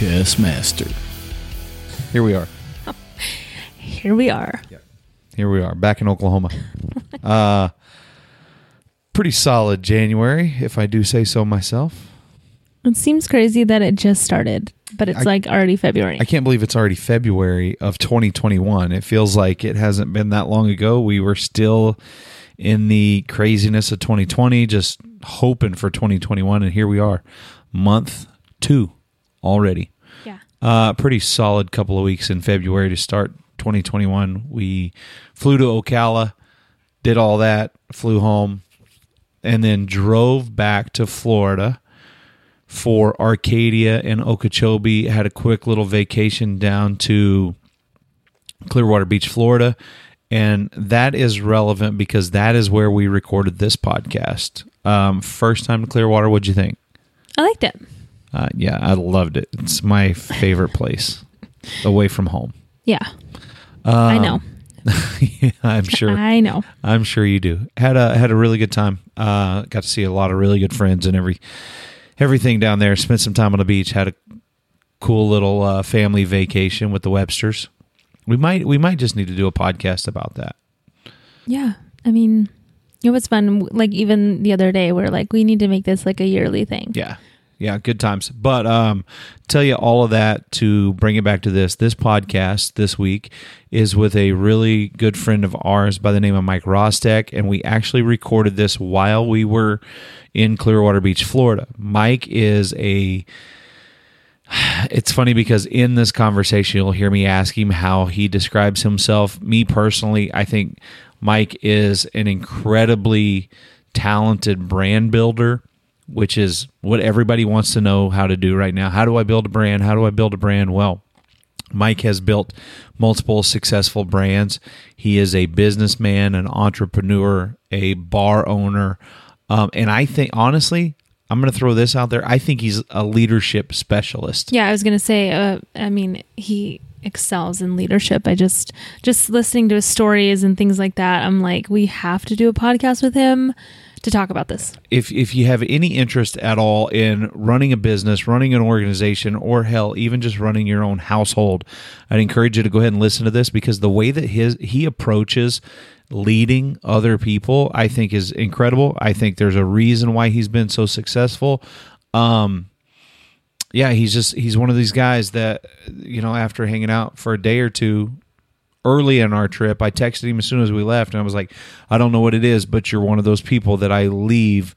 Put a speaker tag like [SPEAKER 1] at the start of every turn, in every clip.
[SPEAKER 1] You podcast master.
[SPEAKER 2] Here we are.
[SPEAKER 3] Here we are.
[SPEAKER 2] Here we are, back in Oklahoma. uh, pretty solid January, if I do say so myself.
[SPEAKER 3] It seems crazy that it just started, but it's
[SPEAKER 2] I-
[SPEAKER 3] like already February.
[SPEAKER 2] I can't believe it's already February of 2021. It feels like it hasn't been that long ago. We were still in the craziness of 2020, just hoping for 2021, and here we are, month two already. Uh, pretty solid couple of weeks in February to start 2021. We flew to Ocala, did all that, flew home, and then drove back to Florida for Arcadia and Okeechobee. Had a quick little vacation down to Clearwater Beach, Florida. And that is relevant because that is where we recorded this podcast. Um, first time to Clearwater, what'd you think?
[SPEAKER 3] I liked it.
[SPEAKER 2] Uh, yeah, I loved it. It's my favorite place away from home.
[SPEAKER 3] Yeah. I know.
[SPEAKER 2] yeah, I'm sure.
[SPEAKER 3] I know.
[SPEAKER 2] I'm sure you do. Had a had a really good time. Uh, got to see a lot of really good friends and every everything down there. Spent some time on the beach. Had a cool little uh, family vacation with the Websters. We might we might just need to do a podcast about that.
[SPEAKER 3] Yeah. I mean, it was fun. Like even the other day, we're like, we need to make this like a yearly thing.
[SPEAKER 2] Yeah. Yeah, good times. But um tell you all of that to bring it back to this. This podcast this week is with a really good friend of ours by the name of Mike Rostek and we actually recorded this while we were in Clearwater Beach, Florida. Mike is a it's funny because in this conversation you'll hear me ask him how he describes himself. Me personally, I think Mike is an incredibly talented brand builder, which is what everybody wants to know how to do right now. How do I build a brand? How do I build a brand? Well, Mike has built multiple successful brands. He is a businessman, an entrepreneur, a bar owner. Um, and I think, honestly, I'm going to throw this out there. I think he's a leadership specialist.
[SPEAKER 3] Yeah. I was going to say, uh, I mean, he excels in leadership. I just, just listening to his stories and things like that, I'm like, we have to do a podcast with him to talk about this.
[SPEAKER 2] if if you have any interest at all in running a business, running an organization, or hell, even just running your own household, I'd encourage you to go ahead and listen to this because the way that his he approaches leading other people, I think is incredible. I think there's a reason why he's been so successful. Um yeah, he's just he's one of these guys that you know after hanging out for a day or two early in our trip, I texted him as soon as we left, and I was like, I don't know what it is, but you're one of those people that I leave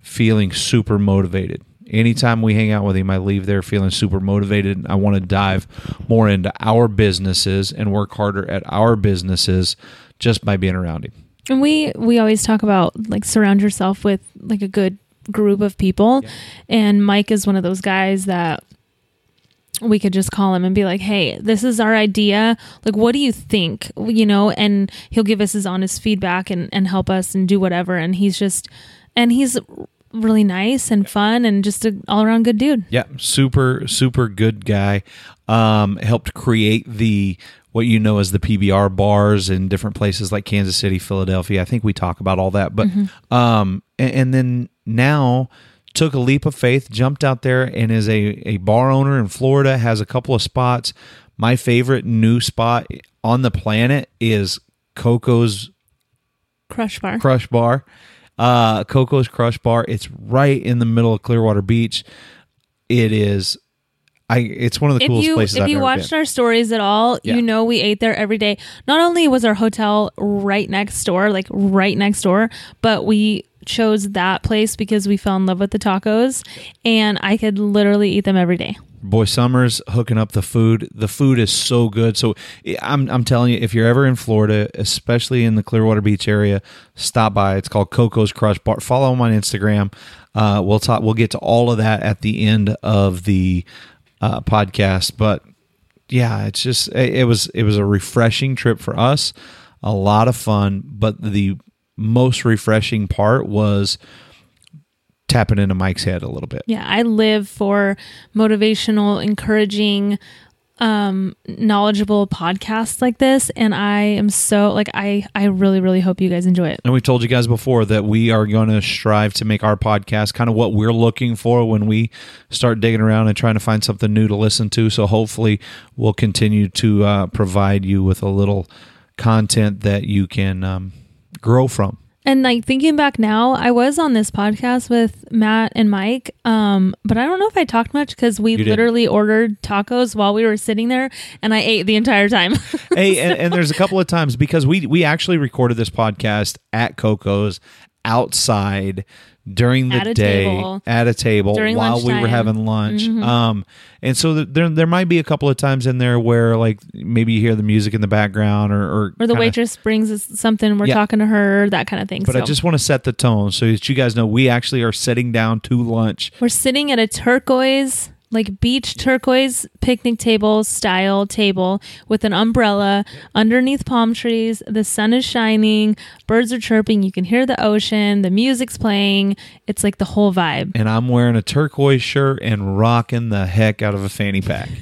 [SPEAKER 2] feeling super motivated. Anytime we hang out with him, I leave there feeling super motivated. I want to dive more into our businesses and work harder at our businesses just by being around him.
[SPEAKER 3] And we we always talk about like surround yourself with like a good group of people. And Mike is one of those guys that we could just call him and be like, "Hey, this is our idea. Like what do you think?" You know, and he'll give us his honest feedback and and help us and do whatever and he's just and he's really nice and fun and just an all-around good dude.
[SPEAKER 2] Yeah, super super good guy. Um, helped create the what you know as the PBR bars in different places like Kansas City, Philadelphia. I think we talk about all that, but um, and, and then now took a leap of faith, jumped out there, and is a a bar owner in Florida. Has a couple of spots. My favorite new spot on the planet is Coco's
[SPEAKER 3] Crush bar.
[SPEAKER 2] Crush Bar. Uh, Coco's Crush Bar. It's right in the middle of Clearwater Beach. It is. I. It's one of the
[SPEAKER 3] if
[SPEAKER 2] coolest
[SPEAKER 3] you
[SPEAKER 2] places
[SPEAKER 3] if
[SPEAKER 2] I've
[SPEAKER 3] you
[SPEAKER 2] ever
[SPEAKER 3] watched
[SPEAKER 2] been.
[SPEAKER 3] our stories at all,
[SPEAKER 2] Yeah.
[SPEAKER 3] you know we ate there every day. Not only was our hotel right next door, like right next door, but we chose that place because we fell in love with the tacos and I could literally eat them every day.
[SPEAKER 2] Boy Summers hooking up the food. The food is so good. So I'm I'm telling you, if you're ever in Florida, especially in the Clearwater Beach area, stop by. It's called Coco's Crush Bar. Follow them on Instagram. Uh, we'll talk. We'll get to all of that at the end of the uh, podcast. But yeah, it's just it, it was it was a refreshing trip for us. A lot of fun, but the most refreshing part was tapping into Mike's head a little bit.
[SPEAKER 3] Yeah, I live for motivational, encouraging um knowledgeable podcasts like this and I am so like I I really really hope you guys enjoy it.
[SPEAKER 2] And we told you guys before that we are going to strive to make our podcast kind of what we're looking for when we start digging around and trying to find something new to listen to. So hopefully, we'll continue to uh, provide you with a little content that you can um, grow from.
[SPEAKER 3] And like thinking back now, I was on this podcast with Matt and Mike, um, but I don't know if I talked much because we literally ordered tacos while we were sitting there, and I ate the entire time.
[SPEAKER 2] hey, and, and there's a couple of times because we we actually recorded this podcast at Coco's outside during the
[SPEAKER 3] At a
[SPEAKER 2] day
[SPEAKER 3] table.
[SPEAKER 2] at a table
[SPEAKER 3] During
[SPEAKER 2] while we were having lunch.
[SPEAKER 3] Mhm.
[SPEAKER 2] Um, and so th- there there might be a couple of times in there where like maybe you hear the music in the background or or,
[SPEAKER 3] or the
[SPEAKER 2] kinda-
[SPEAKER 3] waitress brings us something, we're
[SPEAKER 2] Yeah.
[SPEAKER 3] talking to her, that kind of thing.
[SPEAKER 2] But I just want to set the tone so that you guys know we actually are sitting down to lunch.
[SPEAKER 3] we're sitting at a turquoise, like beach turquoise picnic table style table with an umbrella underneath palm trees. The sun is shining, birds are chirping, you can hear the ocean, the music's playing. It's like the whole vibe.
[SPEAKER 2] And I'm wearing a turquoise shirt and rocking the heck out of a fanny pack.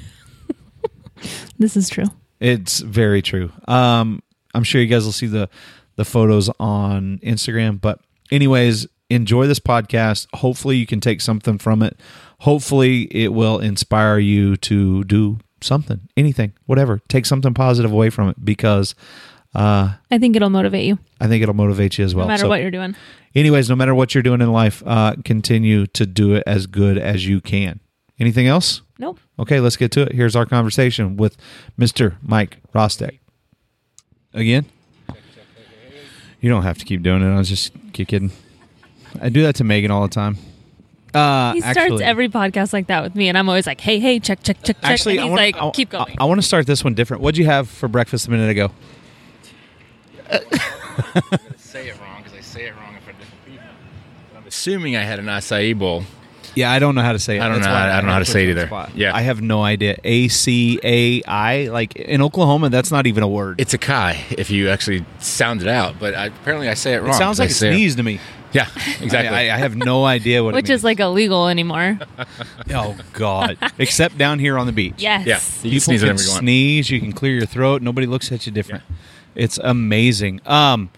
[SPEAKER 3] This is true.
[SPEAKER 2] It's very true. Um, I'm sure you guys will see the the photos on Instagram. But anyways, enjoy this podcast. Hopefully, you can take something from it. Hopefully, it will inspire you to do something, anything, whatever. Take something positive away from it because uh,
[SPEAKER 3] I think it'll motivate you
[SPEAKER 2] I think it'll motivate you as well.
[SPEAKER 3] no matter
[SPEAKER 2] So-
[SPEAKER 3] what you're doing.
[SPEAKER 2] anyways, no matter what you're doing in life, uh, continue to do it as good as you can. Anything else?
[SPEAKER 3] Nope.
[SPEAKER 2] Okay, let's get to it. Here's our conversation with Mr. Mike Rostek. Again? You don't have to keep doing it. I was just keep kidding. I do that to Megan all the time. Uh,
[SPEAKER 3] He starts
[SPEAKER 2] actually,
[SPEAKER 3] every podcast like that with me, and I'm always like, "Hey, hey, check, check, check, check."
[SPEAKER 2] actually,
[SPEAKER 3] and
[SPEAKER 2] I
[SPEAKER 3] he's
[SPEAKER 2] wanna,
[SPEAKER 3] like,
[SPEAKER 2] I,
[SPEAKER 3] "Keep going."
[SPEAKER 2] I, want to start this one different. What'd you have for breakfast a minute ago?
[SPEAKER 4] I'm say it wrong because I say it wrong for different people. But I'm assuming I had an acai bowl.
[SPEAKER 2] Yeah, I don't know how to say it.
[SPEAKER 4] I don't
[SPEAKER 2] That's
[SPEAKER 4] know
[SPEAKER 2] why
[SPEAKER 4] how- I don't know how to say it
[SPEAKER 2] you on the
[SPEAKER 4] either.
[SPEAKER 2] spot.
[SPEAKER 4] Yeah.
[SPEAKER 2] I have no idea. A C A I. Like in Oklahoma, that's not even a word.
[SPEAKER 4] It's a kai if you actually sound it out, but I, apparently I say it wrong.
[SPEAKER 2] It sounds
[SPEAKER 4] 'cause I
[SPEAKER 2] like a
[SPEAKER 4] say it-
[SPEAKER 2] sneeze to me.
[SPEAKER 4] Yeah, exactly.
[SPEAKER 2] I, I, I have no idea what.
[SPEAKER 3] Which is like illegal anymore.
[SPEAKER 2] oh god, except down here on the beach.
[SPEAKER 3] Yes.
[SPEAKER 4] yeah, you
[SPEAKER 2] People
[SPEAKER 4] can sneeze
[SPEAKER 2] can
[SPEAKER 4] whenever you want.
[SPEAKER 2] sneeze. You can clear your throat. Nobody looks at you different. It's amazing. Um,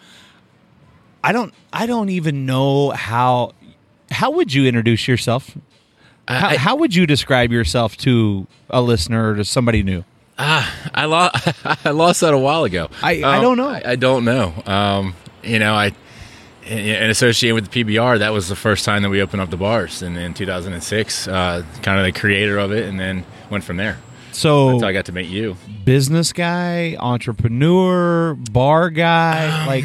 [SPEAKER 2] I don't. I don't even know how. How would you introduce yourself? How,
[SPEAKER 4] I,
[SPEAKER 2] how would you describe yourself to a listener or to somebody new?
[SPEAKER 4] ah, I lost. I lost that a while ago.
[SPEAKER 2] I- I don't know.
[SPEAKER 4] I, I don't know. Um, you know, I and associated with the PBR, that was the first time that we opened up the bars in, in 2006. Uh, kind of the creator of it, and then went from there.
[SPEAKER 2] So
[SPEAKER 4] That's how I got to meet you.
[SPEAKER 2] business guy, entrepreneur, bar guy, like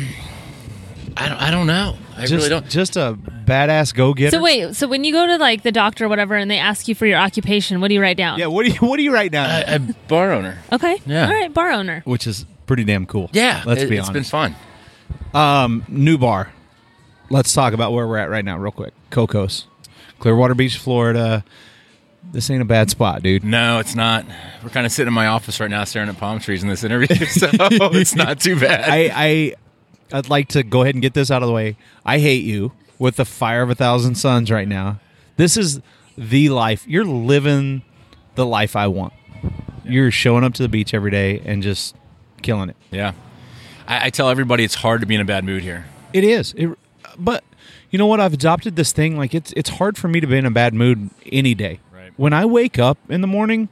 [SPEAKER 4] I don't. I don't know. I
[SPEAKER 2] just
[SPEAKER 4] really don't.
[SPEAKER 2] just a badass go getter.
[SPEAKER 3] So wait, so when you go to like the doctor or whatever, and they ask you for your occupation, what do you write down?
[SPEAKER 2] yeah, what do you what do you write down?
[SPEAKER 4] A, a bar owner.
[SPEAKER 3] Okay.
[SPEAKER 4] Yeah.
[SPEAKER 3] All right, bar owner.
[SPEAKER 2] Which is pretty damn cool.
[SPEAKER 4] Yeah,
[SPEAKER 2] let's
[SPEAKER 4] it,
[SPEAKER 2] be
[SPEAKER 4] It's
[SPEAKER 2] honest.
[SPEAKER 4] been fun.
[SPEAKER 2] Um, new bar. Let's talk about where we're at right now, real quick. Cocos, Clearwater Beach, Florida. This ain't a bad spot, dude.
[SPEAKER 4] No, it's not. We're kind of sitting in my office right now, staring at palm trees in this interview, so it's not too bad.
[SPEAKER 2] I, I I'd like to go ahead and get this out of the way. I hate you with the fire of a thousand suns right now. This is the life. You're living the life I want. You're showing up to the beach every day and just killing it.
[SPEAKER 4] yeah, I, I tell everybody it's hard to be in a bad mood here.
[SPEAKER 2] It is. It, but you know what? I've adopted this thing. Like it's it's hard for me to be in a bad mood any day.
[SPEAKER 4] Right.
[SPEAKER 2] When I wake up in the morning,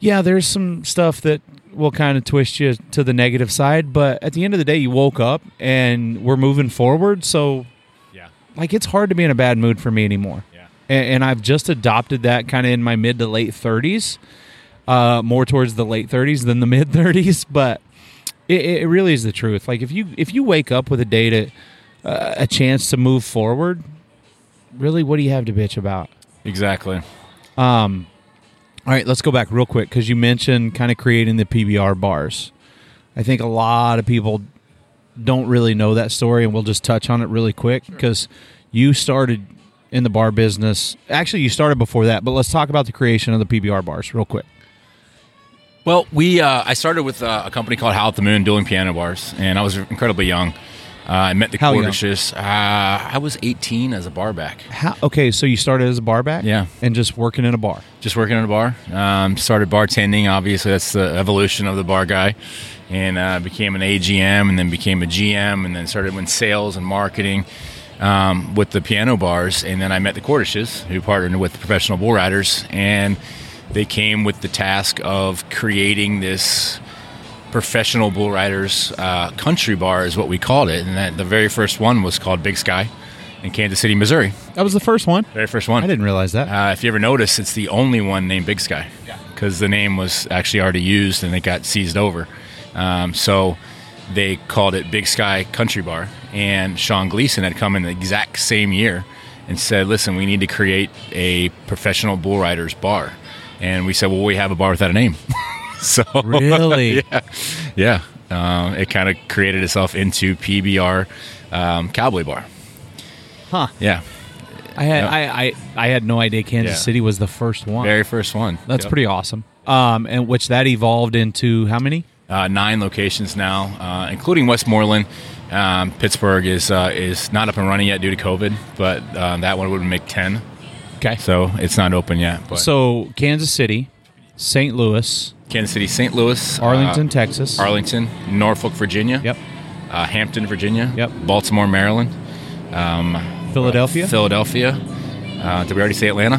[SPEAKER 2] yeah, there's some stuff that will kind of twist you to the negative side. But at the end of the day, you woke up and we're moving forward. So
[SPEAKER 4] Yeah,
[SPEAKER 2] like it's hard to be in a bad mood for me anymore.
[SPEAKER 4] yeah,
[SPEAKER 2] And, and I've just adopted that kind of in my mid to late 30s, uh, more towards the late 30s than the mid 30s. But it, it really is the truth. Like if you if you wake up with a day to uh, a chance to move forward, really, what do you have to bitch about?
[SPEAKER 4] exactly.
[SPEAKER 2] Um, all right, let's go back real quick because you mentioned kind of creating the PBR bars. I think a lot of people don't really know that story, and we'll just touch on it really quick because you started in the bar business. Actually, you started before that, but let's talk about the creation of the PBR bars real quick.
[SPEAKER 4] Well, we uh, I started with uh, a company called Howl at the Moon doing piano bars, and I was incredibly young. Uh, I met the
[SPEAKER 2] How?
[SPEAKER 4] Cordishes. Uh, I was 18 as a barback.
[SPEAKER 2] How, okay, so you started as a barback,
[SPEAKER 4] Yeah.
[SPEAKER 2] and just working in a bar.
[SPEAKER 4] just working in a bar. Um, started bartending. Obviously, that's the evolution of the bar guy, and uh, became an AGM, and then became a GM, and then started in sales and marketing um, with the piano bars. And then I met the Cordishes, who partnered with Professional Bull Riders, and they came with the task of creating this professional bull riders uh, country bar is what we called it and that the very first one was called big sky in kansas city missouri
[SPEAKER 2] That was the first one.
[SPEAKER 4] very first one
[SPEAKER 2] I didn't realize that.
[SPEAKER 4] uh, if you ever notice, it's the only one named Big Sky because the name was actually already used and it got seized over. Um, so they called it Big Sky Country Bar. And Sean Gleason had come in the exact same year and said, "Listen, we need to create a professional bull riders bar." And we said, "Well, we have a bar without a name." so
[SPEAKER 2] Really?
[SPEAKER 4] yeah, yeah. Um, it kind of created itself into PBR um, Cowboy Bar.
[SPEAKER 2] Huh.
[SPEAKER 4] Yeah,
[SPEAKER 2] I had
[SPEAKER 4] Yeah.
[SPEAKER 2] I, I I had no idea Kansas
[SPEAKER 4] Yeah.
[SPEAKER 2] City was the first one.
[SPEAKER 4] very first one.
[SPEAKER 2] That's
[SPEAKER 4] Yep.
[SPEAKER 2] pretty awesome. Um, and which that evolved into how many?
[SPEAKER 4] uh, nine locations now, uh, including Westmoreland. Um, Pittsburgh is uh, is not up and running yet due to COVID, but uh, that one would make ten.
[SPEAKER 2] Okay.
[SPEAKER 4] So it's not open yet. But
[SPEAKER 2] So Kansas City, St. Louis,
[SPEAKER 4] Kansas City, St. Louis,
[SPEAKER 2] Arlington,
[SPEAKER 4] uh,
[SPEAKER 2] Texas.
[SPEAKER 4] Arlington, Norfolk, Virginia.
[SPEAKER 2] Yep.
[SPEAKER 4] Uh, Hampton, Virginia.
[SPEAKER 2] Yep.
[SPEAKER 4] Baltimore, Maryland.
[SPEAKER 2] Philadelphia.
[SPEAKER 4] Philadelphia. Uh, did we already say Atlanta?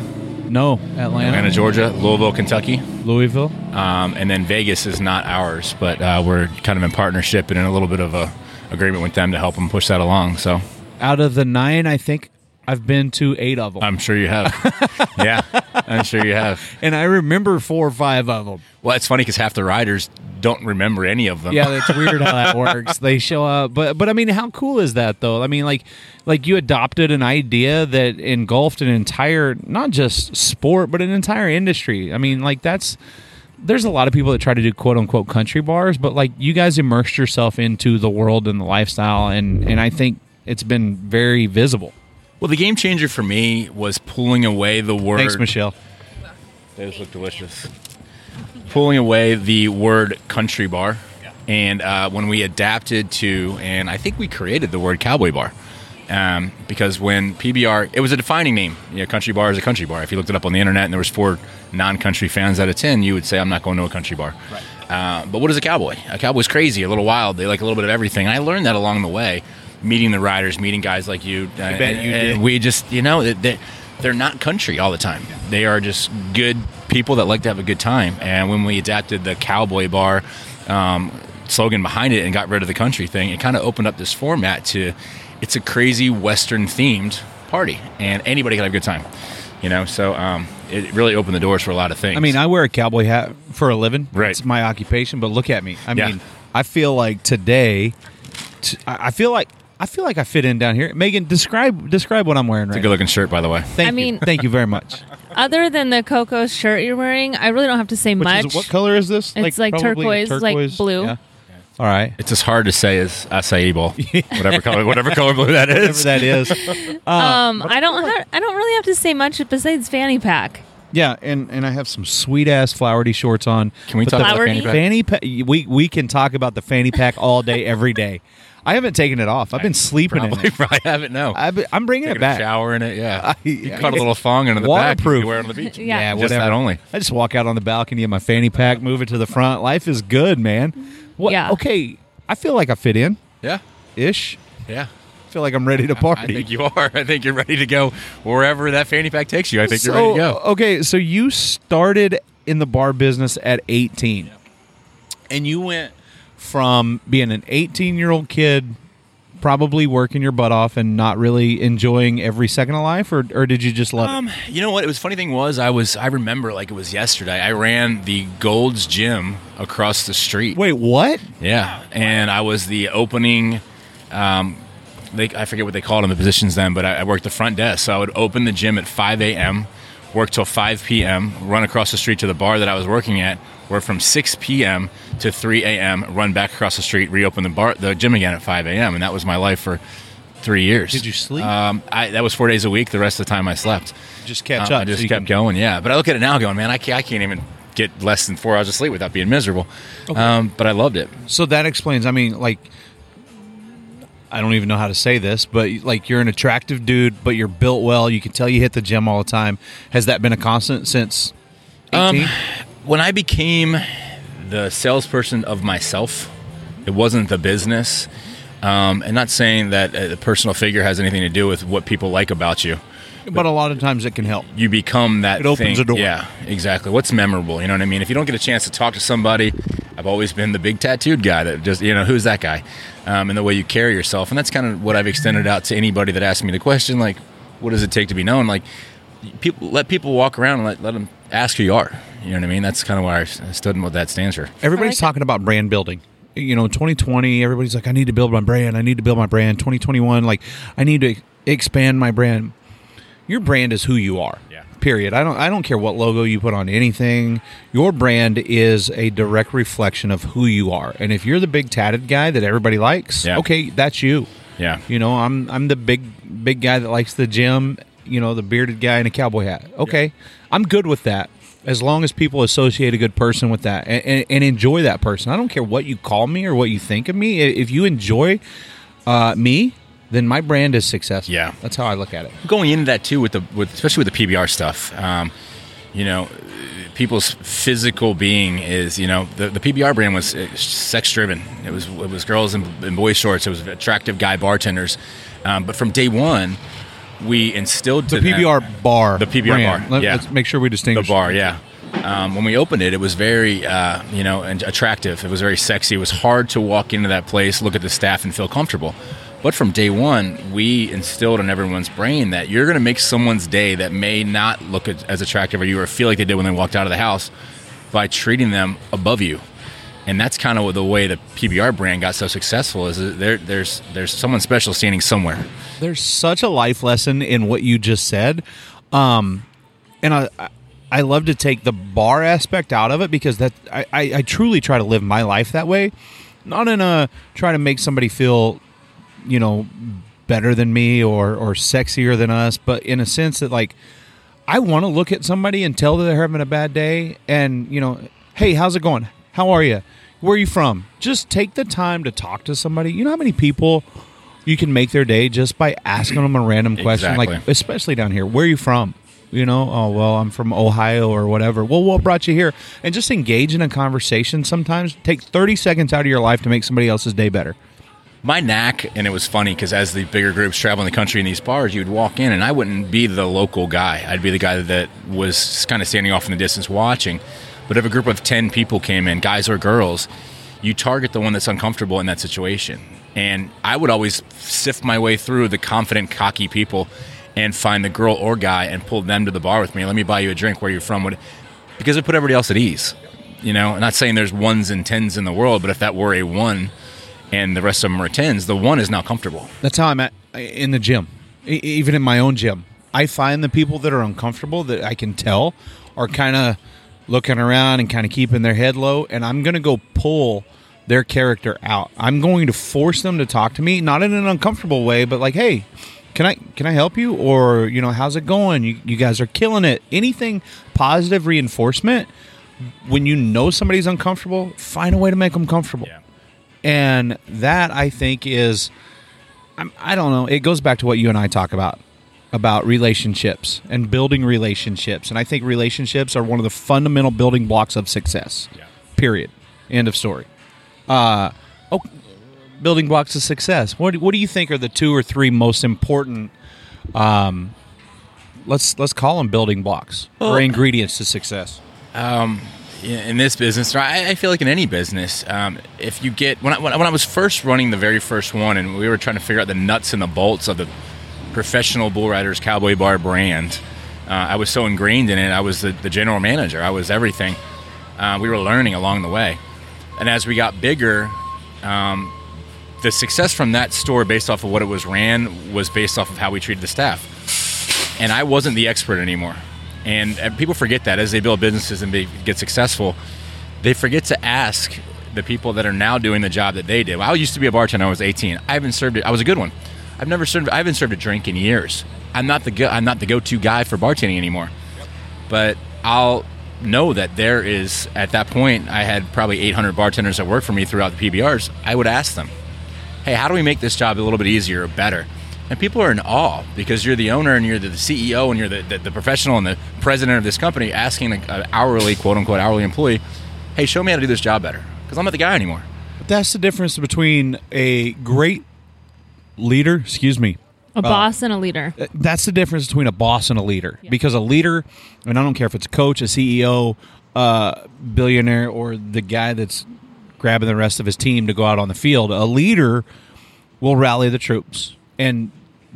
[SPEAKER 2] no, Atlanta.
[SPEAKER 4] Atlanta, Georgia. Louisville, Kentucky.
[SPEAKER 2] Louisville.
[SPEAKER 4] Um, and then Vegas is not ours, but uh, we're kind of in partnership and in a little bit of a agreement with them to help them push that along. So
[SPEAKER 2] Out of the nine, I think I've been to eight of them,
[SPEAKER 4] I'm sure you have. yeah, I'm sure you have.
[SPEAKER 2] and I remember four or five of them.
[SPEAKER 4] Well, it's funny because half the riders don't remember any of them.
[SPEAKER 2] Yeah, that's weird how that works. They show up, but but I mean, how cool is that though? I mean, like like you adopted an idea that engulfed an entire not just sport, but an entire industry. I mean, like that's there's a lot of people that try to do quote unquote country bars, but like you guys immersed yourself into the world and the lifestyle, and and I think it's been very visible.
[SPEAKER 4] Well, the game changer for me was pulling away the word.
[SPEAKER 2] Thanks, Michelle.
[SPEAKER 4] Those look delicious. Pulling away the word country bar. And uh, when we adapted to, and I think we created the word cowboy bar. Um, because when PBR, it was a defining name. You know, country bar is a country bar. If you looked it up on the internet and there was four non-country fans out of ten, you would say, "I'm not going to a country bar." Uh, but what is a cowboy? A cowboy's crazy, a little wild. They like a little bit of everything. And I learned that along the way, meeting the riders, meeting guys like you. I
[SPEAKER 2] bet you did.
[SPEAKER 4] We just, you know, they, they're not country all the time. They are just good people that like to have a good time. And when we adapted the cowboy bar um, slogan behind it and got rid of the country thing, it kind of opened up this format to it's a crazy Western themed party, and anybody can have a good time. You know, so um, it really opened the doors for a lot of things.
[SPEAKER 2] I mean, I wear a cowboy hat for a living.
[SPEAKER 4] Right.
[SPEAKER 2] It's my occupation, but look at me. I
[SPEAKER 4] Yeah.
[SPEAKER 2] mean, I feel like today, t- I I feel like I feel like I fit in down here. Megan, describe describe what I'm wearing
[SPEAKER 4] it's a
[SPEAKER 2] right
[SPEAKER 4] good
[SPEAKER 2] now.
[SPEAKER 4] looking shirt, by the way.
[SPEAKER 2] Thank
[SPEAKER 3] I
[SPEAKER 2] you.
[SPEAKER 3] mean-
[SPEAKER 2] Thank you very much.
[SPEAKER 3] Other than the Coco shirt you're wearing, I really don't have to say
[SPEAKER 2] Which
[SPEAKER 3] much.
[SPEAKER 2] is, what color is this?
[SPEAKER 3] It's like
[SPEAKER 2] probably
[SPEAKER 3] turquoise, like blue.
[SPEAKER 2] Yeah. All right.
[SPEAKER 4] It's as hard to say as acai bowl, whatever color, whatever color blue that
[SPEAKER 2] Whatever
[SPEAKER 4] is.
[SPEAKER 2] that is.
[SPEAKER 3] um, I don't. Ha- I don't really have to say much besides fanny pack.
[SPEAKER 2] Yeah, and, and I have some sweet ass flowery shorts on.
[SPEAKER 4] Can we
[SPEAKER 2] But
[SPEAKER 4] talk
[SPEAKER 2] the
[SPEAKER 4] about
[SPEAKER 3] Flowery?
[SPEAKER 4] fanny pack?
[SPEAKER 2] fanny pack? We we can talk about the fanny pack all day, every day. I haven't taken it off. I've been sleeping in it.
[SPEAKER 4] probably haven't. No,
[SPEAKER 2] I've been- I'm bringing
[SPEAKER 4] Taking
[SPEAKER 2] it back.
[SPEAKER 4] a shower in it. Yeah,
[SPEAKER 2] I-
[SPEAKER 4] you cut a little thong into the back.
[SPEAKER 2] Waterproof.
[SPEAKER 4] You wear it on the beach.
[SPEAKER 3] Yeah.
[SPEAKER 2] Yeah,
[SPEAKER 4] just
[SPEAKER 2] whatever.
[SPEAKER 4] that only.
[SPEAKER 2] I just walk out on the balcony of my fanny pack, move it to the front. Life is good, man. What?
[SPEAKER 3] Yeah.
[SPEAKER 2] Okay, I feel like I fit in
[SPEAKER 4] Yeah,
[SPEAKER 2] ish.
[SPEAKER 4] yeah.
[SPEAKER 2] I feel like I'm ready to party.
[SPEAKER 4] I think you are. I think you're ready to go wherever that fanny pack takes you. I think you're ready to go.
[SPEAKER 2] Okay, so you started in the bar business at 18. And you went from being an 18 year old kid, probably working your butt off and not really enjoying every second of life, or, or did you just love
[SPEAKER 4] Um, you know what? It was funny thing was I was I remember like it was yesterday. I ran the Gold's Gym across the street.
[SPEAKER 2] Wait, what?
[SPEAKER 4] Yeah, and I was the opening. Um, they, I forget what they called them the positions then, but I, I worked the front desk. So I would open the gym at 5 a.m., work till 5 p.m., run across the street to the bar that I was working at, work from 6 p.m. to 3 a.m., run back across the street, reopen the bar, the gym again at 5 a.m., and that was my life for three years.
[SPEAKER 2] Did you sleep?
[SPEAKER 4] Um, I, that was four days a week. The rest of the time I slept.
[SPEAKER 2] Just catch
[SPEAKER 4] Uh,
[SPEAKER 2] up.
[SPEAKER 4] I just
[SPEAKER 2] so
[SPEAKER 4] kept
[SPEAKER 2] can-
[SPEAKER 4] going, yeah. But I look at it now, going, man, I can't, I can't even get less than four hours of sleep without being miserable. Um, but I loved it.
[SPEAKER 2] So that explains. I mean, like, I don't even know how to say this, but like you're an attractive dude, but you're built well. You can tell you hit the gym all the time. Has that been a constant since 18?
[SPEAKER 4] Um, when I became the salesperson of myself, it wasn't the business. Um, and not saying that a personal figure has anything to do with what people like about you.
[SPEAKER 2] but a lot of times it can help.
[SPEAKER 4] You become that.
[SPEAKER 2] It opens
[SPEAKER 4] thing.
[SPEAKER 2] a door.
[SPEAKER 4] Yeah, exactly. What's memorable? You know what I mean? If you don't get a chance to talk to somebody, I've always been the big tattooed guy that just you know who's that guy, um, and the way you carry yourself, and that's kind of what I've extended out to anybody that asks me the question, like, what does it take to be known? Like, people let people walk around and let let them ask who you are. You know what I mean? That's kind of why I stood and what that stands for.
[SPEAKER 2] Everybody's
[SPEAKER 3] I like it.
[SPEAKER 2] talking about brand building. You know, 2020, everybody's like, I need to build my brand. I need to build my brand. 2021, like, I need to expand my brand. Your brand is who you are.
[SPEAKER 4] Yeah.
[SPEAKER 2] Period. I don't. I don't care what logo you put on anything. Your brand is a direct reflection of who you are. And if you're the big tatted guy that everybody likes,
[SPEAKER 4] Yeah.
[SPEAKER 2] okay, that's you.
[SPEAKER 4] Yeah.
[SPEAKER 2] You know, I'm I'm the big big guy that likes the gym. You know, the bearded guy in a cowboy hat. Okay, I'm good with that as long as people associate a good person with that and, and, and enjoy that person. I don't care what you call me or what you think of me. If you enjoy uh, me, then my brand is successful.
[SPEAKER 4] Yeah.
[SPEAKER 2] that's how I look at it.
[SPEAKER 4] going into that too with the with especially with the PBR stuff. Um, you know, people's physical being is you know the, the PBR brand was sex driven. It was it was girls in, in boy shorts. It was attractive guy bartenders. Um, but from day one, we instilled
[SPEAKER 2] The
[SPEAKER 4] to them-
[SPEAKER 2] PBR bar.
[SPEAKER 4] The PBR
[SPEAKER 2] brand.
[SPEAKER 4] bar,
[SPEAKER 2] Let,
[SPEAKER 4] yeah.
[SPEAKER 2] us make sure we distinguish the
[SPEAKER 4] bar, yeah. Um, when we opened it, it was very, uh, you know, and attractive. It was very sexy. It was hard to walk into that place, look at the staff, and feel comfortable. But from day one, we instilled in everyone's brain that you're going to make someone's day that may not look as attractive or you or feel like they did when they walked out of the house by treating them above you. And that's kind of the way the PBR brand got so successful. Is there, there's there's someone special standing somewhere.
[SPEAKER 2] there's such a life lesson in what you just said um and i I- love to take the bar aspect out of it because that I, I i truly try to live my life that way not in a try to make somebody feel you know better than me or or sexier than us but in a sense that like I want to look at somebody and tell that they're having a bad day and, you know, hey, how's it going? How are you? Where are you from? Just take the time to talk to somebody. You know how many people you can make their day just by asking them a random question, like especially down here. Where are you from? You know, oh well, I'm from Ohio or whatever. Well, what brought you here? And just engage in a conversation. Sometimes take 30 seconds out of your life to make somebody else's day better.
[SPEAKER 4] My knack, and it was funny because as the bigger groups travel in the country in these bars, you'd walk in, and I wouldn't be the local guy. I'd be the guy that was kind of standing off in the distance watching. But if a group of 10 people came in, guys or girls, you target the one that's uncomfortable in that situation. And I would always sift my way through the confident, cocky people and find the girl or guy and pull them to the bar with me. Let me buy you a drink. Where you're from? Because it put everybody else at ease. You know, I'm not saying there's ones and tens in the world, but if that were a one and the rest of them are tens, the one is now comfortable.
[SPEAKER 2] That's how I'm at in the gym, even in my own gym. I find the people that are uncomfortable that I can tell are kind of looking around and kind of keeping their head low, and I'm going to go pull their character out. I'm going to force them to talk to me, not in an uncomfortable way, but like, hey, can I can I help you? Or you know, how's it going? You you guys are killing it. Anything positive reinforcement. When you know somebody's uncomfortable, find a way to make them comfortable and that I think is I'm, I don't know it goes back to what you and I talk about about relationships and building relationships. And I think relationships are one of the fundamental building blocks of success
[SPEAKER 4] Yeah.
[SPEAKER 2] period. End of story. Uh oh building blocks of success. What, do- what do you think are the two or three most important um let's let's call them building blocks or ingredients to success?
[SPEAKER 4] in in this business, or I, feel like in any business, um, if you get when I, when I when I was first running the very first one, and we were trying to figure out the nuts and the bolts of the professional bull riders cowboy bar brand, uh, I was so ingrained in it. I was the, the general manager. I was everything. Uh, we were learning along the way, and as we got bigger, um, the success from that store, based off of what it was ran, was based off of how we treated the staff. And I wasn't the expert anymore. And, and people forget that as they build businesses and they get successful, they forget to ask the people that are now doing the job that they did. Well, I used to be a bartender I was 18. I haven't served it. I was a good one. I've never served. I haven't served a drink in years. I'm not the go, I'm not the go-to guy for bartending anymore. But I'll know that there is at that point I had probably 800 bartenders that worked for me throughout the PBRs. I would ask them, hey, how do we make this job a little bit easier or better? And people are in awe because you're the owner and you're the CEO and you're the, the, the professional and the president of this company asking an hourly, quote unquote, hourly employee, hey, show me how to do this job better because I'm not the guy anymore.
[SPEAKER 2] But that's the difference between a great leader, excuse me.
[SPEAKER 3] A boss and a leader.
[SPEAKER 2] Uh, That's the difference between a boss and a leader. Because a leader, and I don't care if it's a coach, a CEO, uh, billionaire, or the guy that's grabbing the rest of his team to go out on the field, a leader will rally the troops and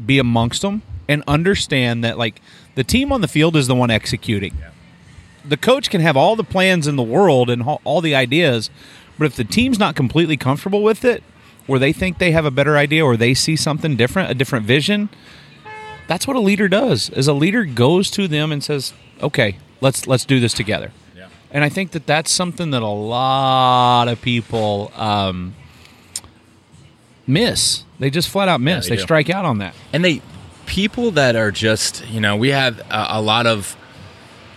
[SPEAKER 2] be amongst them and understand that, like, the team on the field is the one executing. The coach can have all the plans in the world and all all the ideas, but if the team's not completely comfortable with it, or they think they have a better idea, or they see something different, a different vision, that's what a leader does. Is a leader goes to them and says, "Okay, let's let's do this together."
[SPEAKER 4] Yeah.
[SPEAKER 2] And I think that that's something that a lot of people um, miss. They just flat out miss.
[SPEAKER 4] they
[SPEAKER 2] they strike out on that.
[SPEAKER 4] and they people that are just you know we have a, a lot of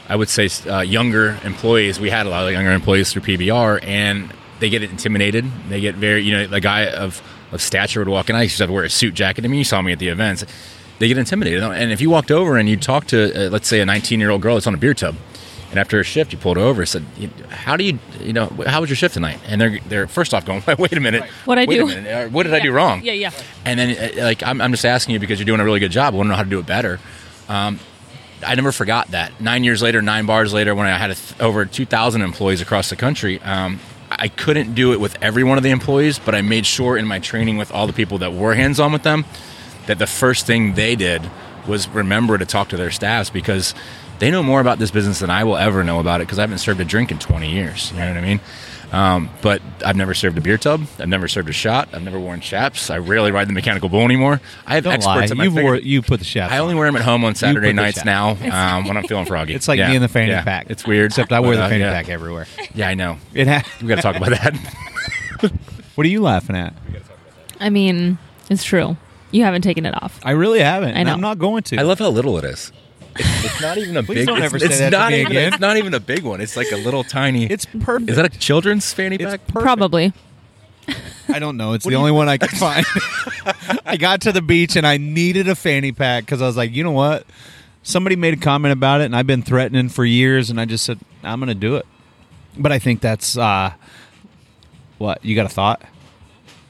[SPEAKER 4] i would say uh, younger employees. We had a lot of younger employees through pbr and they get intimidated. They get very you know the guy of of stature would walk in. I used to have to wear a suit jacket. I mean you saw me at the events. They get intimidated. And if you walked over and you talked to uh, let's say a 19 year old girl that's on a beer tub and after a shift, you pulled over and said, "How do you, you know, how was your shift tonight?" And they're they're first off going, "Wait a minute,
[SPEAKER 3] What'd I do?"
[SPEAKER 4] Minute, uh, what did I do wrong?"
[SPEAKER 3] Yeah, yeah.
[SPEAKER 4] And then, uh, like, I'm, I'm just asking you because you're doing a really good job. I want to know how to do it better. Um, I never forgot that. Nine years later, nine bars later, when I had a th- over 2,000 employees across the country, um, I couldn't do it with every one of the employees, but I made sure in my training with all the people that were hands on with them that the first thing they did was remember to talk to their staffs because they know more about this business than I will ever know about it because I haven't served a drink in 20 years. You know what I mean? Um, but I've never served a beer tub. I've never served a shot. I've never worn chaps. I rarely ride the mechanical bull anymore. I have
[SPEAKER 2] Don't
[SPEAKER 4] experts
[SPEAKER 2] lie.
[SPEAKER 4] at my
[SPEAKER 2] You wore you put the chaps.
[SPEAKER 4] I only
[SPEAKER 2] on.
[SPEAKER 4] wear them at home on Saturday nights now um, when I'm feeling froggy.
[SPEAKER 2] It's like
[SPEAKER 4] Yeah.
[SPEAKER 2] me in the fanny
[SPEAKER 4] Yeah.
[SPEAKER 2] pack.
[SPEAKER 4] It's weird.
[SPEAKER 2] except I wear the
[SPEAKER 4] But, uh,
[SPEAKER 2] fanny
[SPEAKER 4] yeah.
[SPEAKER 2] pack everywhere.
[SPEAKER 4] Yeah, I know.
[SPEAKER 2] It ha-
[SPEAKER 4] We got to talk about that.
[SPEAKER 2] what are you laughing at?
[SPEAKER 3] I mean, it's true. You haven't taken it off.
[SPEAKER 2] I really haven't.
[SPEAKER 3] I
[SPEAKER 2] and
[SPEAKER 3] know.
[SPEAKER 2] I'm not going to.
[SPEAKER 4] I love how little it is. It's, it's not even a
[SPEAKER 2] Please
[SPEAKER 4] big.
[SPEAKER 2] don't
[SPEAKER 4] it's,
[SPEAKER 2] ever say
[SPEAKER 4] it's
[SPEAKER 2] that to
[SPEAKER 4] not
[SPEAKER 2] me
[SPEAKER 4] even.
[SPEAKER 2] again.
[SPEAKER 4] It's not even a big one. It's like a little tiny.
[SPEAKER 2] It's perfect.
[SPEAKER 4] Is that a children's fanny
[SPEAKER 2] It's
[SPEAKER 4] pack?
[SPEAKER 2] perfect.
[SPEAKER 3] Probably.
[SPEAKER 2] I don't know. It's the only one I could find. I got to the beach and I needed a fanny pack because I was like, you know what? Somebody made a comment about it, and I've been threatening for years, and I just said I'm going to do it. But I think that's uh, what you got a thought.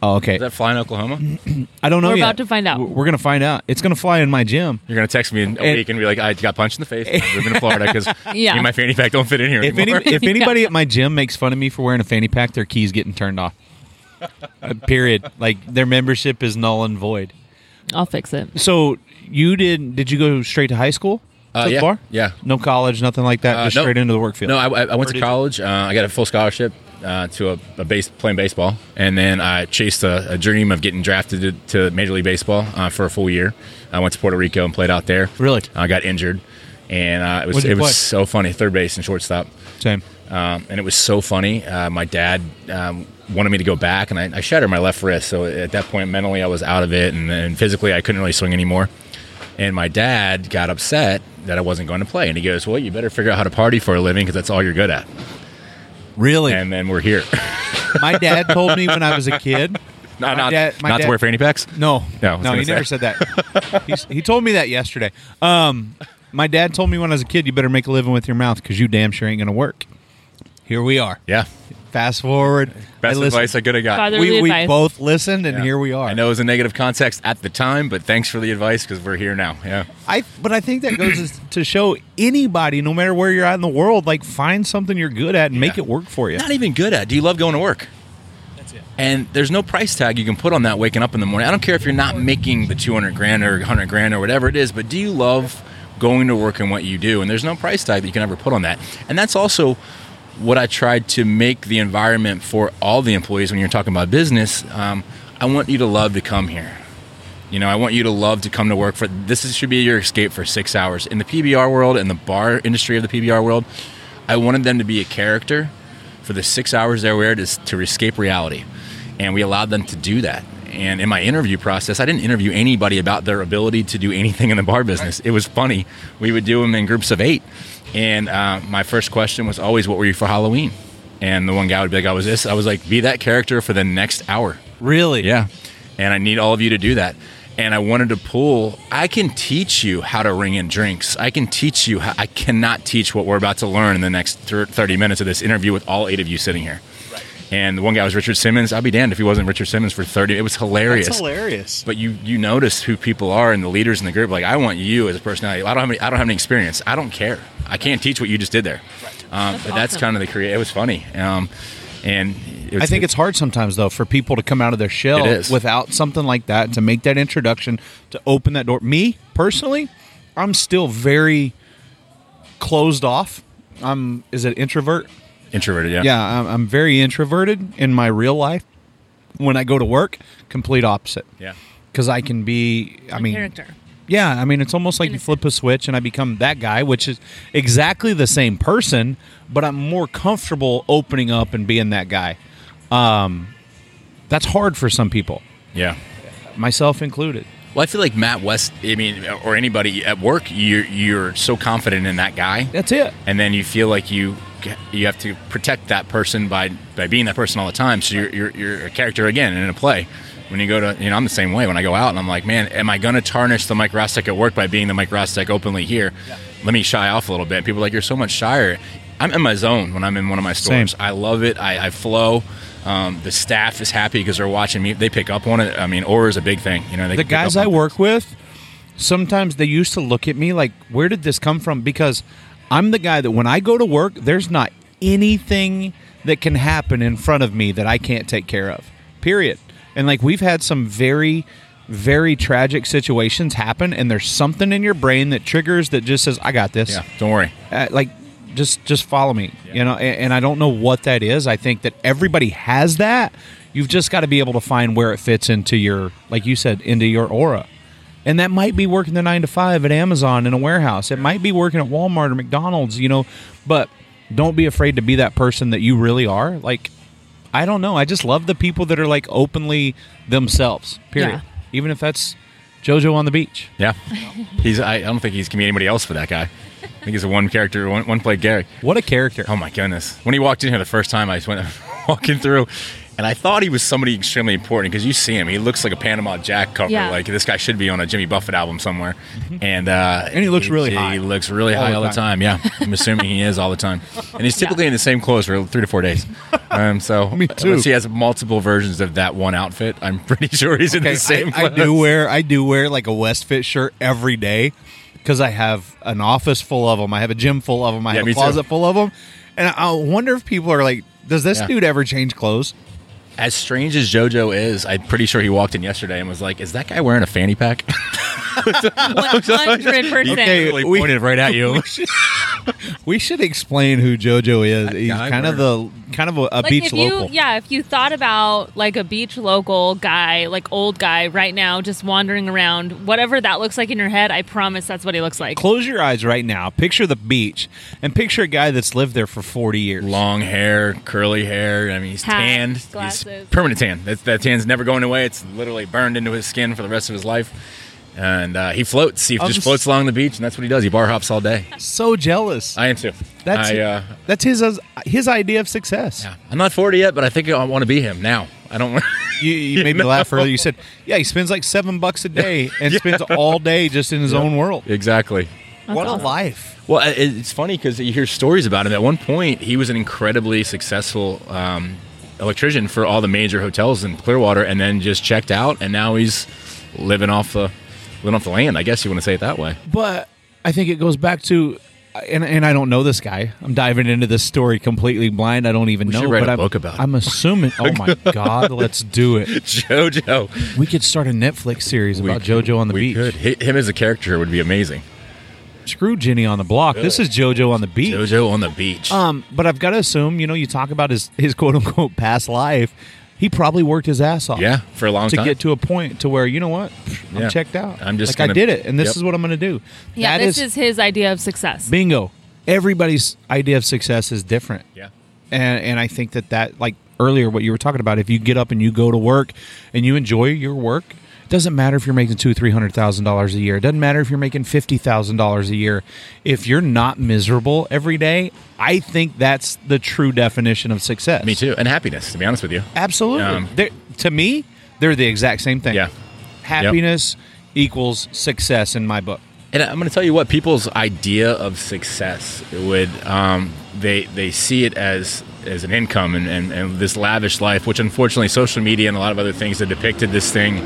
[SPEAKER 2] Oh, okay.
[SPEAKER 4] Is that fly in Oklahoma?
[SPEAKER 2] I don't know.
[SPEAKER 3] We're
[SPEAKER 2] yet.
[SPEAKER 3] about to find out.
[SPEAKER 2] We're going to find out. It's going to fly in my gym.
[SPEAKER 4] You're gonna text me in a
[SPEAKER 2] And-
[SPEAKER 4] week and be like, "I got punched in the face. I'm moving to Florida because
[SPEAKER 3] Yeah.
[SPEAKER 4] my fanny pack don't fit in here
[SPEAKER 2] If any, if anybody at my gym makes fun of me for wearing a fanny pack, their keys getting turned off. Uh, period. Like their membership is null and void.
[SPEAKER 3] I'll fix it.
[SPEAKER 2] So you did? Did you go straight to high school?
[SPEAKER 4] Uh, yeah,
[SPEAKER 2] bar?
[SPEAKER 4] yeah.
[SPEAKER 2] No college, nothing like that.
[SPEAKER 4] Uh,
[SPEAKER 2] just
[SPEAKER 4] no.
[SPEAKER 2] straight into the work field.
[SPEAKER 4] No, I, I I went
[SPEAKER 2] Where
[SPEAKER 4] to college. Uh, I got a full scholarship uh, to a, a base playing baseball, and then I chased a, a dream of getting drafted to, to Major League Baseball uh, for a full year. I went to Puerto Rico and played out there.
[SPEAKER 2] Really?
[SPEAKER 4] I got injured, and uh, it was it was so funny. Third base and shortstop.
[SPEAKER 2] Same.
[SPEAKER 4] Um, and it was so funny. Uh, my dad um, wanted me to go back, and I, I shattered my left wrist. So at that point, mentally, I was out of it, and then physically, I couldn't really swing anymore. And my dad got upset that I wasn't going to play, and he goes, "Well, you better figure out how to party for a living because that's all you're good at."
[SPEAKER 2] Really?
[SPEAKER 4] And then we're here.
[SPEAKER 2] my dad told me when I was a kid.
[SPEAKER 4] not
[SPEAKER 2] dad- my
[SPEAKER 4] not
[SPEAKER 2] dad-
[SPEAKER 4] to wear fanny packs.
[SPEAKER 2] No,
[SPEAKER 4] No,
[SPEAKER 2] no, he never said that. He's, he told me that yesterday. Um, my dad told me when I was a kid, you better make a living with your mouth because you damn sure ain't going to work. Here we are.
[SPEAKER 4] Yeah,
[SPEAKER 2] Fast forward.
[SPEAKER 4] best
[SPEAKER 2] I
[SPEAKER 4] advice I could have got.
[SPEAKER 3] Father-
[SPEAKER 2] We, we
[SPEAKER 3] advice.
[SPEAKER 2] both listened, and
[SPEAKER 4] Yeah.
[SPEAKER 2] here we are.
[SPEAKER 4] I know it was a negative context at the time, but thanks for the advice because we're here now. Yeah.
[SPEAKER 2] I but I think that goes to show anybody, no matter where you're at in the world, like find something you're good at and make it work for you.
[SPEAKER 4] Not even good at. Do you love going to work? That's it. And there's no price tag you can put on that waking up in the morning. I don't care if you're not making the 200 grand or 100 grand or whatever it is, but do you love going to work and what you do? And there's no price tag that you can ever put on that. And that's also what I tried to make the environment for all the employees when you're talking about business. Um, I want you to love to come here. You know, I want you to love to come to work for this is, should be your escape for six hours. In the PBR world, in the bar industry of the PBR world, I wanted them to be a character for the six hours they were there to, to escape reality. And we allowed them to do that. And in my interview process, I didn't interview anybody about their ability to do anything in the bar business. It was funny. We would do them in groups of eight. And uh, my first question was always, What were you for Halloween? And the one guy would be like, I was this. I was like, Be that character for the next hour.
[SPEAKER 2] Really?
[SPEAKER 4] Yeah. and I need all of you to do that. And I wanted to pull. I can teach you how to ring in drinks. I can teach you. How, I cannot teach what we're about to learn in the next thirty minutes of this interview with all eight of you sitting here. And the one guy was Richard Simmons. I'll be damned if he wasn't Richard Simmons for thirty. It was hilarious.
[SPEAKER 2] That's hilarious.
[SPEAKER 4] But you you notice who people are and the leaders in the group. Like I want you as a personality. I don't have any, I don't have any experience. I don't care. I can't teach what you just did there. Um,
[SPEAKER 3] That's
[SPEAKER 4] but that's
[SPEAKER 3] awesome.
[SPEAKER 4] kind of the create. It was funny. Um, and it
[SPEAKER 2] I think it's hard sometimes though for people to come out of their shell without something like that to make that introduction to open that door. Me personally, I'm still very closed off. I'm is it introvert?
[SPEAKER 4] Introverted. Yeah.
[SPEAKER 2] Yeah, I'm, I'm very introverted in my real life. When I go to work, complete opposite.
[SPEAKER 4] Yeah.
[SPEAKER 2] Because I can be. I mean,
[SPEAKER 3] character.
[SPEAKER 2] Yeah, I mean, it's almost like you flip a switch and I become that guy, which is exactly the same person, but I'm more comfortable opening up and being that guy. Um, that's hard for some people,
[SPEAKER 4] Yeah.
[SPEAKER 2] myself included.
[SPEAKER 4] Well, I feel like Matt West. I mean, or anybody at work, you're you're so confident in that guy,
[SPEAKER 2] That's it.
[SPEAKER 4] and then you feel like you you have to protect that person by by being that person all the time. So you're you're, you're a character again in a play. When you go to, you know, I'm the same way. When I go out and I'm like, man, am I going to tarnish the Mike Rostek at work by being the Mike Rostek openly here? Let me shy off a little bit. People are like, you're so much shyer. I'm in my zone when I'm in one of my stores.
[SPEAKER 2] Same.
[SPEAKER 4] I love it. I, I flow. Um, the staff is happy because they're watching me. They pick up on it. I mean, aura is a big thing. You know,
[SPEAKER 2] the guys I work with, sometimes they used to look at me like, where did this come from? Because I'm the guy that when I go to work, there's not anything that can happen in front of me that I can't take care of. Period. And like we've had some very, very tragic situations happen, and there's something in your brain that triggers that just says, I got this.
[SPEAKER 4] Yeah, don't worry.
[SPEAKER 2] Uh, like just just follow me you know and, and i don't know what that is. I think that everybody has that. You've just got to be able to find where it fits into your like you said into your aura. And that might be working the nine to five at amazon in a warehouse. It might be working at walmart or mcdonald's you know but don't be afraid to be that person that you really are. Like i don't know. I just love the people that are like openly themselves period.
[SPEAKER 3] Yeah.
[SPEAKER 2] even if that's jojo on the beach.
[SPEAKER 4] Yeah, he's. I, I don't think he's can be anybody else for that guy. I think he's a one character, one, one play Gary.
[SPEAKER 2] what a character
[SPEAKER 4] Oh my goodness! When he walked in here the first time, I just went walking through, and I thought he was somebody extremely important because you see him. He looks like a Panama Jack cover.
[SPEAKER 3] Yeah.
[SPEAKER 4] Like this guy should be on a Jimmy Buffett album somewhere. And uh,
[SPEAKER 2] And he looks really
[SPEAKER 4] he,
[SPEAKER 2] high.
[SPEAKER 4] He looks really
[SPEAKER 2] All
[SPEAKER 4] high
[SPEAKER 2] the
[SPEAKER 4] all the
[SPEAKER 2] time.
[SPEAKER 4] time. Yeah, I'm assuming he is all the time. And he's typically in the same clothes for three to four days. Um, so
[SPEAKER 2] Me too.
[SPEAKER 4] unless he has multiple versions of that one outfit, I'm pretty sure he's in the same.
[SPEAKER 2] I, I do wear I do wear like a West Fit shirt every day because I have an office full of them. I have a gym full of them. I
[SPEAKER 4] Yeah,
[SPEAKER 2] have a
[SPEAKER 4] too.
[SPEAKER 2] closet full of them. And I I wonder if people are like, does this
[SPEAKER 4] Yeah.
[SPEAKER 2] dude ever change clothes?
[SPEAKER 4] As strange as JoJo is, I'm pretty sure he walked in yesterday and was like, "Is that guy wearing a fanny pack?"
[SPEAKER 3] One hundred percent.
[SPEAKER 4] Really
[SPEAKER 2] we-
[SPEAKER 4] pointed right at you.
[SPEAKER 2] We should explain who JoJo is. He's
[SPEAKER 4] guy
[SPEAKER 2] kind of the kind of a, a
[SPEAKER 3] Like
[SPEAKER 2] beach
[SPEAKER 3] if you,
[SPEAKER 2] local.
[SPEAKER 3] yeah, if you thought about like a beach local guy, like old guy right now, just wandering around, whatever that looks like in your head, I promise that's what he looks like.
[SPEAKER 2] Close your eyes right now. Picture the beach and picture a guy that's lived there for 40 years.
[SPEAKER 4] Long hair, curly hair. I mean, he's
[SPEAKER 3] Hat,
[SPEAKER 4] tanned. He's
[SPEAKER 3] glasses.
[SPEAKER 4] permanent tan. That, that tan's never going away. It's literally burned into his skin for the rest of his life. And uh, he floats. He
[SPEAKER 2] I'm
[SPEAKER 4] just floats along the beach, and that's what he does. He bar hops all day.
[SPEAKER 2] So jealous.
[SPEAKER 4] I am too.
[SPEAKER 2] That's
[SPEAKER 4] I, uh,
[SPEAKER 2] that's his his idea of success.
[SPEAKER 4] yeah. I'm not 40 yet, but I think I want to be him now. I don't.
[SPEAKER 2] You, you made me laugh earlier. You said, "Yeah, he spends like seven bucks a day and spends all day just in his own world."
[SPEAKER 4] exactly.
[SPEAKER 2] what
[SPEAKER 3] awesome.
[SPEAKER 2] a life!
[SPEAKER 4] Well, it's funny because you hear stories about him. At one point, he was an incredibly successful um, electrician for all the major hotels in Clearwater, and then just checked out, and now he's living off the living off the land. I guess you want to say it that way.
[SPEAKER 2] But I think it goes back to, uh, and and I don't know this guy. I'm diving into this story completely blind. I don't even
[SPEAKER 4] We
[SPEAKER 2] know.
[SPEAKER 4] should write
[SPEAKER 2] but
[SPEAKER 4] a
[SPEAKER 2] I'm,
[SPEAKER 4] book about it.
[SPEAKER 2] I'm assuming. Oh my god, let's do it.
[SPEAKER 4] JoJo,
[SPEAKER 2] We could start a Netflix series about JoJo on the
[SPEAKER 4] we
[SPEAKER 2] beach.
[SPEAKER 4] Could. Him as a character would be amazing.
[SPEAKER 2] Screw Jenny on the block. This is JoJo on the beach.
[SPEAKER 4] JoJo on the beach.
[SPEAKER 2] Um, but I've got to assume, you know, you talk about his his quote unquote past life. He probably worked his ass off.
[SPEAKER 4] yeah, for a long time.
[SPEAKER 2] to
[SPEAKER 4] time.
[SPEAKER 2] get to a point to where you know what I'm
[SPEAKER 4] Yeah.
[SPEAKER 2] checked out.
[SPEAKER 4] I'm just
[SPEAKER 2] like I
[SPEAKER 4] gonna-
[SPEAKER 2] did it, and this
[SPEAKER 4] Yep.
[SPEAKER 2] is what I'm going to do.
[SPEAKER 3] Yeah,
[SPEAKER 2] That
[SPEAKER 3] this is, his idea of success.
[SPEAKER 2] bingo. Everybody's idea of success is different,
[SPEAKER 4] yeah.
[SPEAKER 2] and and I think that that like earlier what you were talking about. If you get up and you go to work and you enjoy your work, it doesn't matter if you're making two three hundred thousand dollars a year. It doesn't matter if you're making fifty thousand dollars a year. If you're not miserable every day, I think that's the true definition of success.
[SPEAKER 4] Me too, and happiness. To be honest with you,
[SPEAKER 2] Absolutely.
[SPEAKER 4] Um,
[SPEAKER 2] to me, They're the exact same thing.
[SPEAKER 4] Yeah.
[SPEAKER 2] Happiness equals success in my book.
[SPEAKER 4] And I'm going to tell you what people's idea of success would um, they they see it as as an income and, and, and this lavish life, which unfortunately social media and a lot of other things have depicted this thing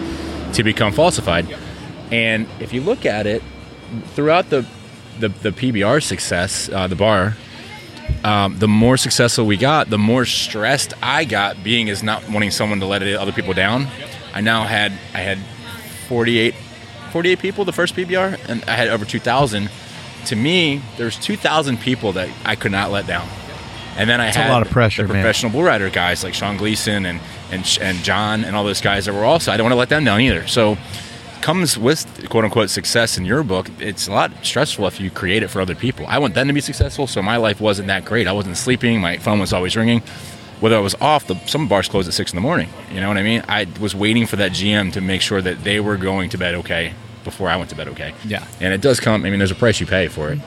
[SPEAKER 4] to become falsified. And if you look at it throughout the the, the PBR success, uh, the bar, um, the more successful we got, the more stressed I got being as not wanting someone to let other people down. I now had I had 48, 48 people the first PBR, and I had over 2,000. To me, there's 2,000 people that I could not let down. And then I
[SPEAKER 2] a
[SPEAKER 4] had a
[SPEAKER 2] lot of pressure,
[SPEAKER 4] the
[SPEAKER 2] man.
[SPEAKER 4] professional bull rider guys like Sean Gleason and, and and John and all those guys that were also I don't want to let them down either. So comes with quote unquote success in your book. It's a lot stressful if you create it for other people. I want them to be successful, so my life wasn't that great. I wasn't sleeping. My phone was always ringing. Whether I was off, the, some bars closed at six in the morning. You know what I mean? I was waiting for that GM to make sure that they were going to bed okay before I went to bed okay.
[SPEAKER 2] Yeah.
[SPEAKER 4] And it does come. I mean, there's a price you pay for it.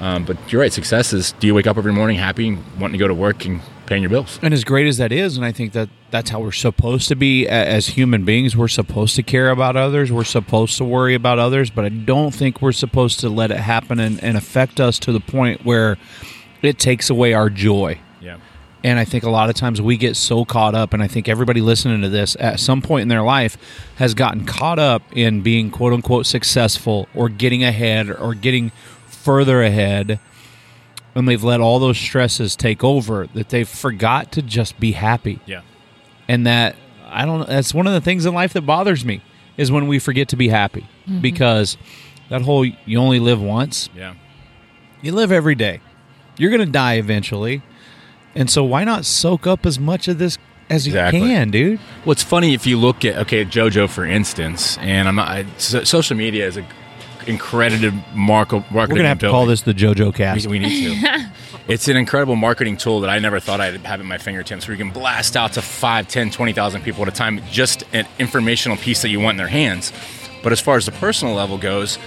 [SPEAKER 4] Um, but you're right. Success is: do you wake up every morning happy, wanting to go to work and paying your bills?
[SPEAKER 2] And as great as that is, and I think that that's how we're supposed to be as human beings. We're supposed to care about others. We're supposed to worry about others. But I don't think we're supposed to let it happen and, and affect us to the point where it takes away our joy.
[SPEAKER 4] Yeah.
[SPEAKER 2] And I think a lot of times we get so caught up, and I think everybody listening to this at some point in their life has gotten caught up in being quote unquote successful or getting ahead or getting further ahead. And they've let all those stresses take over that they've forgot to just be happy.
[SPEAKER 4] Yeah.
[SPEAKER 2] And that, I don't that's one of the things in life that bothers me is when we forget to be happy mm-hmm. because that whole you only live once,
[SPEAKER 4] Yeah.
[SPEAKER 2] you live every day. You're going to die eventually. And so why not soak up as much of this as
[SPEAKER 4] Exactly.
[SPEAKER 2] you can, dude?
[SPEAKER 4] What's funny if you look at okay JoJo for instance, and I'm not I, so, social media is a incredible market.
[SPEAKER 2] We're going to have to call this the JoJo cast.
[SPEAKER 4] We, we need to. it's an incredible marketing tool that I never thought I'd have at my fingertips, where you can blast out to 5, 10, 20,000 people at a time, just an informational piece that you want in their hands. But as far as the personal level goes,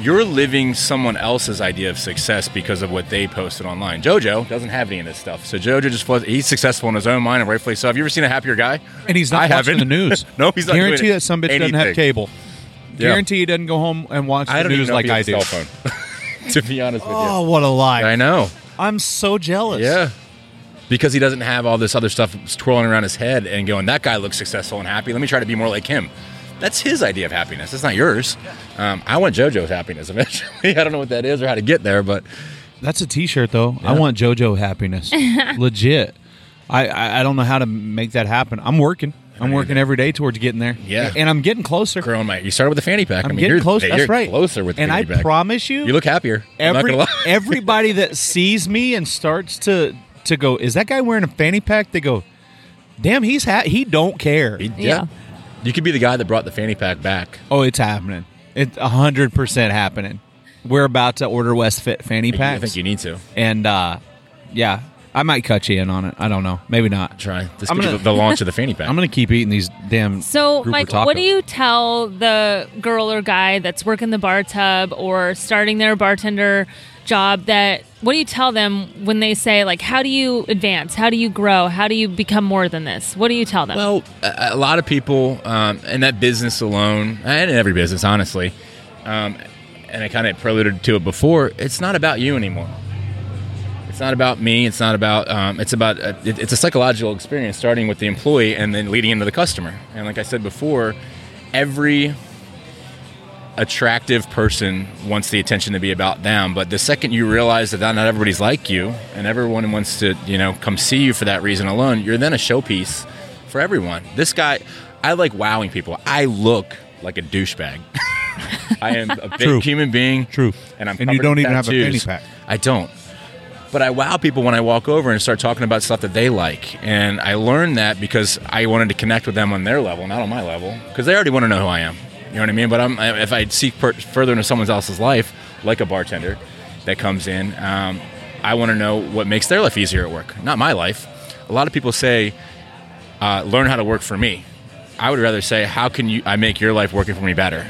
[SPEAKER 4] you're living someone else's idea of success because of what they posted online. JoJo doesn't have any of this stuff. So JoJo just was, he's successful in his own mind and rightfully so. Have you ever seen a happier guy?
[SPEAKER 2] And he's not
[SPEAKER 4] I
[SPEAKER 2] watching
[SPEAKER 4] haven't.
[SPEAKER 2] the news.
[SPEAKER 4] no, he's not.
[SPEAKER 2] Guarantee
[SPEAKER 4] doing
[SPEAKER 2] that some bitch doesn't have cable.
[SPEAKER 4] Yeah.
[SPEAKER 2] Guarantee he doesn't go home and watch
[SPEAKER 4] I
[SPEAKER 2] the
[SPEAKER 4] don't even
[SPEAKER 2] news
[SPEAKER 4] know
[SPEAKER 2] like
[SPEAKER 4] if he
[SPEAKER 2] I
[SPEAKER 4] has
[SPEAKER 2] do.
[SPEAKER 4] a cell phone. to be honest with you.
[SPEAKER 2] Oh, what a lie.
[SPEAKER 4] I know.
[SPEAKER 2] I'm so jealous.
[SPEAKER 4] Yeah. Because he doesn't have all this other stuff twirling around his head and going, that guy looks successful and happy. Let me try to be more like him. That's his idea of happiness. It's not yours. Um, I want JoJo's happiness eventually. I don't know what that is or how to get there, but
[SPEAKER 2] That's a T-shirt though. I want JoJo happiness, legit. I, I I don't know how to make that happen. I'm working. I'm working every day towards getting there.
[SPEAKER 4] Yeah.
[SPEAKER 2] and I'm getting closer.
[SPEAKER 4] growing my. You started with a fanny pack.
[SPEAKER 2] I'm
[SPEAKER 4] I mean,
[SPEAKER 2] getting
[SPEAKER 4] you're,
[SPEAKER 2] closer.
[SPEAKER 4] You're
[SPEAKER 2] That's right.
[SPEAKER 4] Closer with the
[SPEAKER 2] and I
[SPEAKER 4] pack.
[SPEAKER 2] promise you,
[SPEAKER 4] you look happier. I'm not
[SPEAKER 2] every
[SPEAKER 4] gonna lie.
[SPEAKER 2] everybody that sees me and starts to to go, is that guy wearing a fanny pack? They go, damn, he's ha- he don't care.
[SPEAKER 4] He- yeah.
[SPEAKER 3] Yeah.
[SPEAKER 4] You could be the guy that brought the fanny pack back.
[SPEAKER 2] oh, it's happening. It's hundred percent happening. We're about to order West Fit fanny packs.
[SPEAKER 4] I think you need to
[SPEAKER 2] and uh, yeah, I might cut you in on it. I don't know. Maybe not.
[SPEAKER 4] try. This
[SPEAKER 2] I'm
[SPEAKER 4] could
[SPEAKER 2] gonna-
[SPEAKER 4] the, the launch of the fanny pack.
[SPEAKER 2] I'm gonna keep eating these damn.
[SPEAKER 3] So,
[SPEAKER 2] grouper
[SPEAKER 3] Mike, what do
[SPEAKER 2] tacos.
[SPEAKER 3] you tell the girl or guy that's working the bar tub or starting their bartender job that what do you tell them when they say like how do you advance how do you grow how do you become more than this what do you tell them
[SPEAKER 4] Well, a, a lot of people um, in that business alone, and in every business, honestly, um, and I kind of preluded to it before. It's not about you anymore. It's not about me. It's not about. Um, it's about. Uh, it, it's a psychological experience, starting with the employee and then leading into the customer. And like I said before, every attractive person wants the attention to be about them but the second you realize that not everybody's like you and everyone wants to you know come see you for that reason alone you're then a showpiece for everyone this guy i like wowing people i look like a douchebag i am a big
[SPEAKER 2] True.
[SPEAKER 4] human being
[SPEAKER 2] True.
[SPEAKER 4] and i'm
[SPEAKER 2] And you don't even have a
[SPEAKER 4] tattoos.
[SPEAKER 2] fanny pack.
[SPEAKER 4] i don't but I wow people when I walk over and start talking about stuff that they like. And I learned that because I wanted to connect with them on their level, not on my level, because they already want to know who I am. You know what I mean? But I'm, if I seek per- further into someone else's life, like a bartender that comes in, um, I want to know what makes their life easier at work, not my life. A lot of people say, uh, learn how to work for me. I would rather say, how can you I make your life working for me better?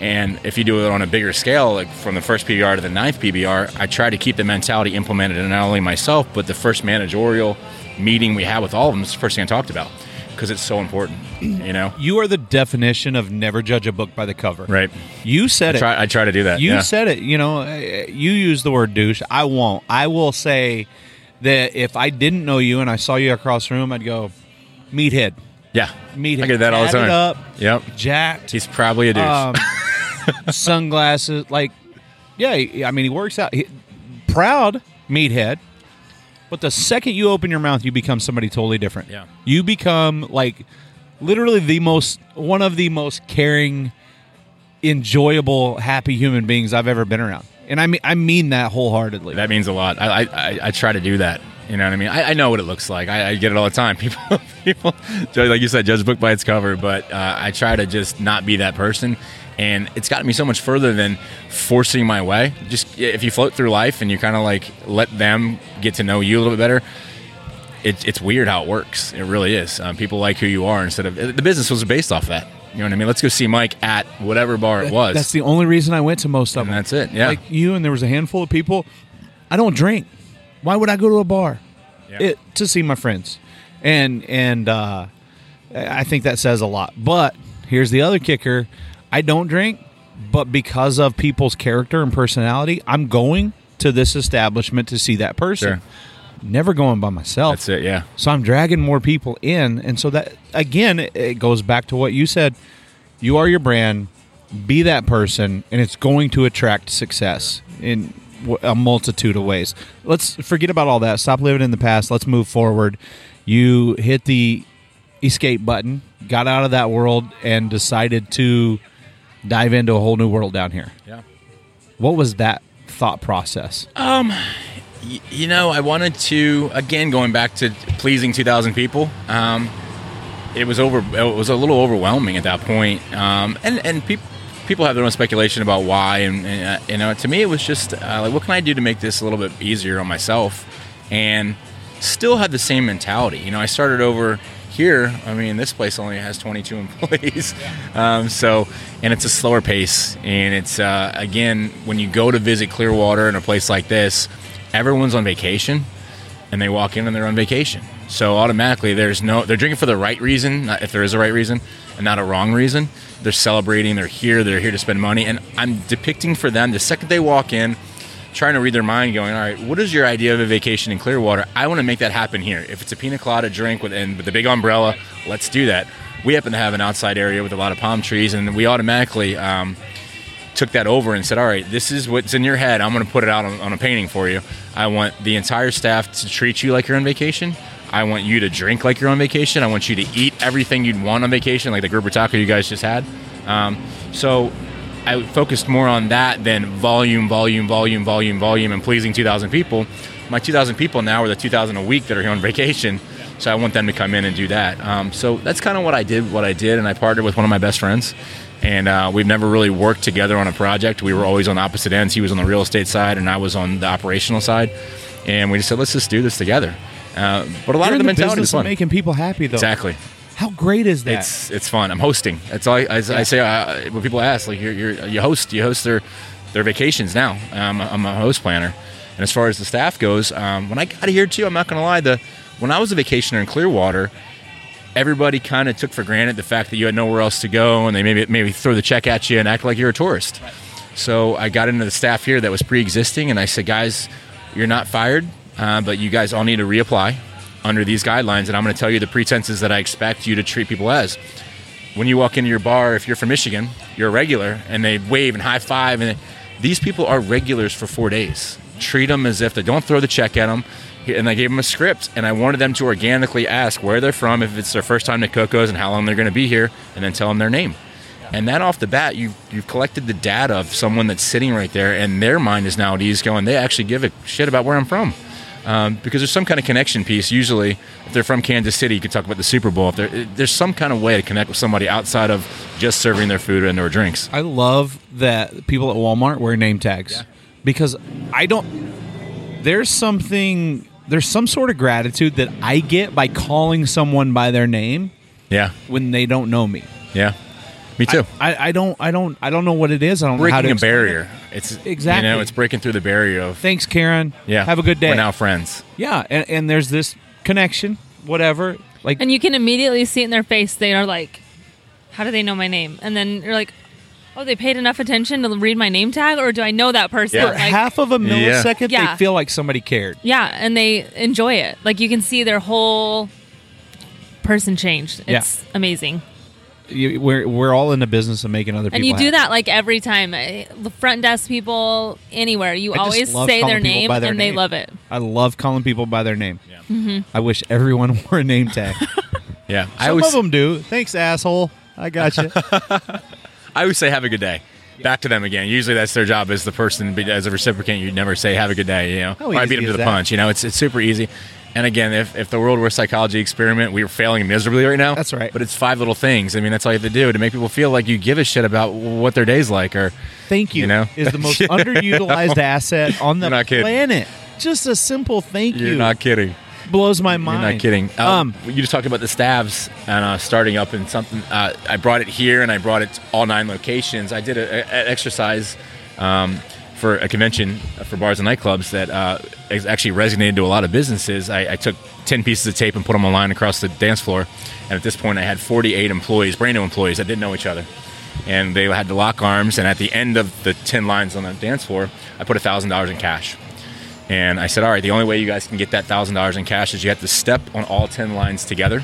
[SPEAKER 4] And if you do it on a bigger scale, like from the first PBR to the ninth PBR, I try to keep the mentality implemented in not only myself, but the first managerial meeting we had with all of them. It's the first thing I talked about. because it's so important. You know,
[SPEAKER 2] You are the definition of never judge a book by the cover.
[SPEAKER 4] right?
[SPEAKER 2] You said
[SPEAKER 4] I
[SPEAKER 2] it.
[SPEAKER 4] I try to do that.
[SPEAKER 2] You
[SPEAKER 4] yeah.
[SPEAKER 2] said it. You know, you use the word douche. I won't. I will say that if I didn't know you and I saw you across the room, I'd go, meathead.
[SPEAKER 4] yeah,
[SPEAKER 2] Meathead.
[SPEAKER 4] I get that all the time.
[SPEAKER 2] up,
[SPEAKER 4] Yep,
[SPEAKER 2] jacked.
[SPEAKER 4] he's probably a douche.
[SPEAKER 2] um, sunglasses. Like, yeah, I mean, he works out. He, proud meathead. But the second you open your mouth, you become somebody totally different.
[SPEAKER 4] Yeah.
[SPEAKER 2] You become like literally the most, one of the most caring, enjoyable, happy human beings I've ever been around. And I mean, I mean that wholeheartedly.
[SPEAKER 4] That means a lot. I, I, I, try to do that. You know what I mean? I, I know what it looks like. I, I get it all the time. People, people, like you said, judge book by its cover. But uh, I try to just not be that person. And it's gotten me so much further than forcing my way. Just if you float through life and you kind of like let them get to know you a little bit better, it, it's weird how it works. It really is. Um, people like who you are instead of the business was based off that. You know what I mean? Let's go see Mike at whatever bar it was.
[SPEAKER 2] That's the only reason I went to most of
[SPEAKER 4] and
[SPEAKER 2] them.
[SPEAKER 4] that's it. Yeah.
[SPEAKER 2] Like you, and there was a handful of people. I don't drink. Why would I go to a bar?
[SPEAKER 4] Yeah.
[SPEAKER 2] It to see my friends, and and uh, I think that says a lot. But here's the other kicker: I don't drink, but because of people's character and personality, I'm going to this establishment to see that person.
[SPEAKER 4] Sure.
[SPEAKER 2] Never going by myself.
[SPEAKER 4] That's it. Yeah.
[SPEAKER 2] So I'm dragging more people in, and so that again, it- it goes back to what you said. You are your brand. Be that person, and it's going to attract success in a multitude of ways. Let's forget about all that. Stop living in the past. Let's move forward. You hit the escape button, got out of that world, and decided to dive into a whole new world down here.
[SPEAKER 4] Yeah.
[SPEAKER 2] What was that thought process?
[SPEAKER 4] Y- you know, I wanted to again going back to pleasing 2,000 people. Um, it was over. It was a little overwhelming at that point, um, and and people people have their own speculation about why. And, and uh, you know, to me, it was just uh, like, what can I do to make this a little bit easier on myself, and still have the same mentality. You know, I started over here. I mean, this place only has 22 employees, um, so and it's a slower pace. And it's uh, again, when you go to visit Clearwater in a place like this, everyone's on vacation and they walk in and they're on vacation. So automatically, there's no they're drinking for the right reason, if there is a right reason, and not a wrong reason. They're celebrating. They're here. They're here to spend money, and I'm depicting for them the second they walk in, trying to read their mind, going, all right, what is your idea of a vacation in Clearwater? I want to make that happen here. If it's a pina colada drink with and with the big umbrella, let's do that. We happen to have an outside area with a lot of palm trees, and we automatically. Um, took that over and said, "All right, this is what's in your head. I'm going to put it out on, on a painting for you. I want the entire staff to treat you like you're on vacation. I want you to drink like you're on vacation. I want you to eat everything you'd want on vacation, like the grouper taco you guys just had. Um, so I focused more on that than volume, volume, volume, volume, volume, and pleasing 2,000 people. My 2,000 people now are the 2,000 a week that are here on vacation. So I want them to come in and do that. Um, so that's kind of what I did. What I did, and I partnered with one of my best friends and uh, we've never really worked together on a project. We were always on opposite ends. He was on the real estate side, and I was on the operational side. And we just said, let's just do this together. Uh, but a lot
[SPEAKER 2] You're
[SPEAKER 4] of the
[SPEAKER 2] the
[SPEAKER 4] mentality is fun.
[SPEAKER 2] making people happy, though.
[SPEAKER 4] Exactly.
[SPEAKER 2] How great is that?
[SPEAKER 4] It's it's fun. I'm hosting. That's all I, I, I say. Uh, when people ask, like, you're, you're, you host, you host their their vacations now. Um, I'm a host planner, and as far as the staff goes, um, when I got here too, I'm not going to lie. The when I was a vacationer in Clearwater, everybody kind of took for granted the fact that you had nowhere else to go, and they maybe maybe throw the check at you and act like you're a tourist. So I got into the staff here that was pre-existing, and I said, guys, you're not fired, uh, but you guys all need to reapply under these guidelines, and I'm going to tell you the pretenses that I expect you to treat people as. When you walk into your bar, if you're from Michigan, you're a regular, and they wave and high five, and these people are regulars for four days. Treat them as if they don't throw the check at them. And I gave them a script, and I wanted them to organically ask where they're from, if it's their first time to Coco's, and how long they're going to be here, and then tell them their name. And that off the bat, you you've collected the data of someone that's sitting right there, and their mind is now at ease, going, they actually give a shit about where I'm from. Um, because there's some kind of connection piece. Usually, if they're from Kansas City, you could talk about the Super Bowl. If there's some kind of way to connect with somebody outside of just serving their food and their drinks.
[SPEAKER 2] I love that people at Walmart wear name tags because I don't. There's something. There's some sort of gratitude that I get by calling someone by their name
[SPEAKER 4] Yeah,
[SPEAKER 2] when they don't know me.
[SPEAKER 4] yeah, me too.
[SPEAKER 2] I, I don't. I don't. I don't know what it is. I don't know how to
[SPEAKER 4] breaking a barrier.
[SPEAKER 2] it.
[SPEAKER 4] It's
[SPEAKER 2] Exactly.
[SPEAKER 4] You know, it's breaking through the barrier of
[SPEAKER 2] Thanks, Karen.
[SPEAKER 4] yeah.
[SPEAKER 2] Have a good day.
[SPEAKER 4] We're now friends.
[SPEAKER 2] Yeah, and, and there's this connection, whatever. Like
[SPEAKER 3] And you can immediately see it in their face. They are like, "How do they know my name?" And then you're like, "Oh, they paid enough attention to read my name tag, or do I know that person?"
[SPEAKER 4] Yeah.
[SPEAKER 2] for
[SPEAKER 3] Like,
[SPEAKER 2] half of a millisecond,
[SPEAKER 3] Yeah.
[SPEAKER 2] they feel like somebody cared.
[SPEAKER 3] yeah, and they enjoy it. Like you can see their whole person changed.
[SPEAKER 2] Yeah.
[SPEAKER 3] It's amazing.
[SPEAKER 2] You, we're we're all in the business of making other people.
[SPEAKER 3] And you do
[SPEAKER 2] happy.
[SPEAKER 3] that like every time. Eh, The front desk people, anywhere, you
[SPEAKER 2] I
[SPEAKER 3] always say their name
[SPEAKER 2] their
[SPEAKER 3] and they love it.
[SPEAKER 2] I love calling people by their name.
[SPEAKER 4] Yeah.
[SPEAKER 3] Mm-hmm.
[SPEAKER 2] I wish everyone wore a name tag.
[SPEAKER 4] Yeah, I
[SPEAKER 2] Some
[SPEAKER 4] always
[SPEAKER 2] of them do. Thanks, asshole. I got you.
[SPEAKER 4] I always say have a good day. Back to them again. Usually that's their job as the person as a reciprocant. You never say have a good day. You know,
[SPEAKER 2] How
[SPEAKER 4] or I beat them to the
[SPEAKER 2] that?
[SPEAKER 4] punch. You know, it's it's super easy. And again, if, if the world were a psychology experiment, we were failing miserably right now.
[SPEAKER 2] That's right.
[SPEAKER 4] But it's five little things. I mean, that's all you have to do to make people feel like you give a shit about what their day's like. Or
[SPEAKER 2] Thank you.
[SPEAKER 4] You know?
[SPEAKER 2] is the most underutilized asset on the
[SPEAKER 4] You're
[SPEAKER 2] planet. Just a simple thank
[SPEAKER 4] you're
[SPEAKER 2] you
[SPEAKER 4] not kidding.
[SPEAKER 2] blows my mind.
[SPEAKER 4] You're not kidding. Um,
[SPEAKER 2] Um,
[SPEAKER 4] you just talked about the staffs and uh, starting up and something. Uh, I brought it here and I brought it to all nine locations. I did an exercise um, for a convention for bars and nightclubs that uh, actually resonated to a lot of businesses. I, I took 10 pieces of tape and put them online across the dance floor. And at this point, I had 48 employees, brand new employees that didn't know each other. And they had to lock arms. And at the end of the 10 lines on the dance floor, I put $1,000 in cash. And I said, all right, the only way you guys can get that thousand dollars in cash is you have to step on all ten lines together,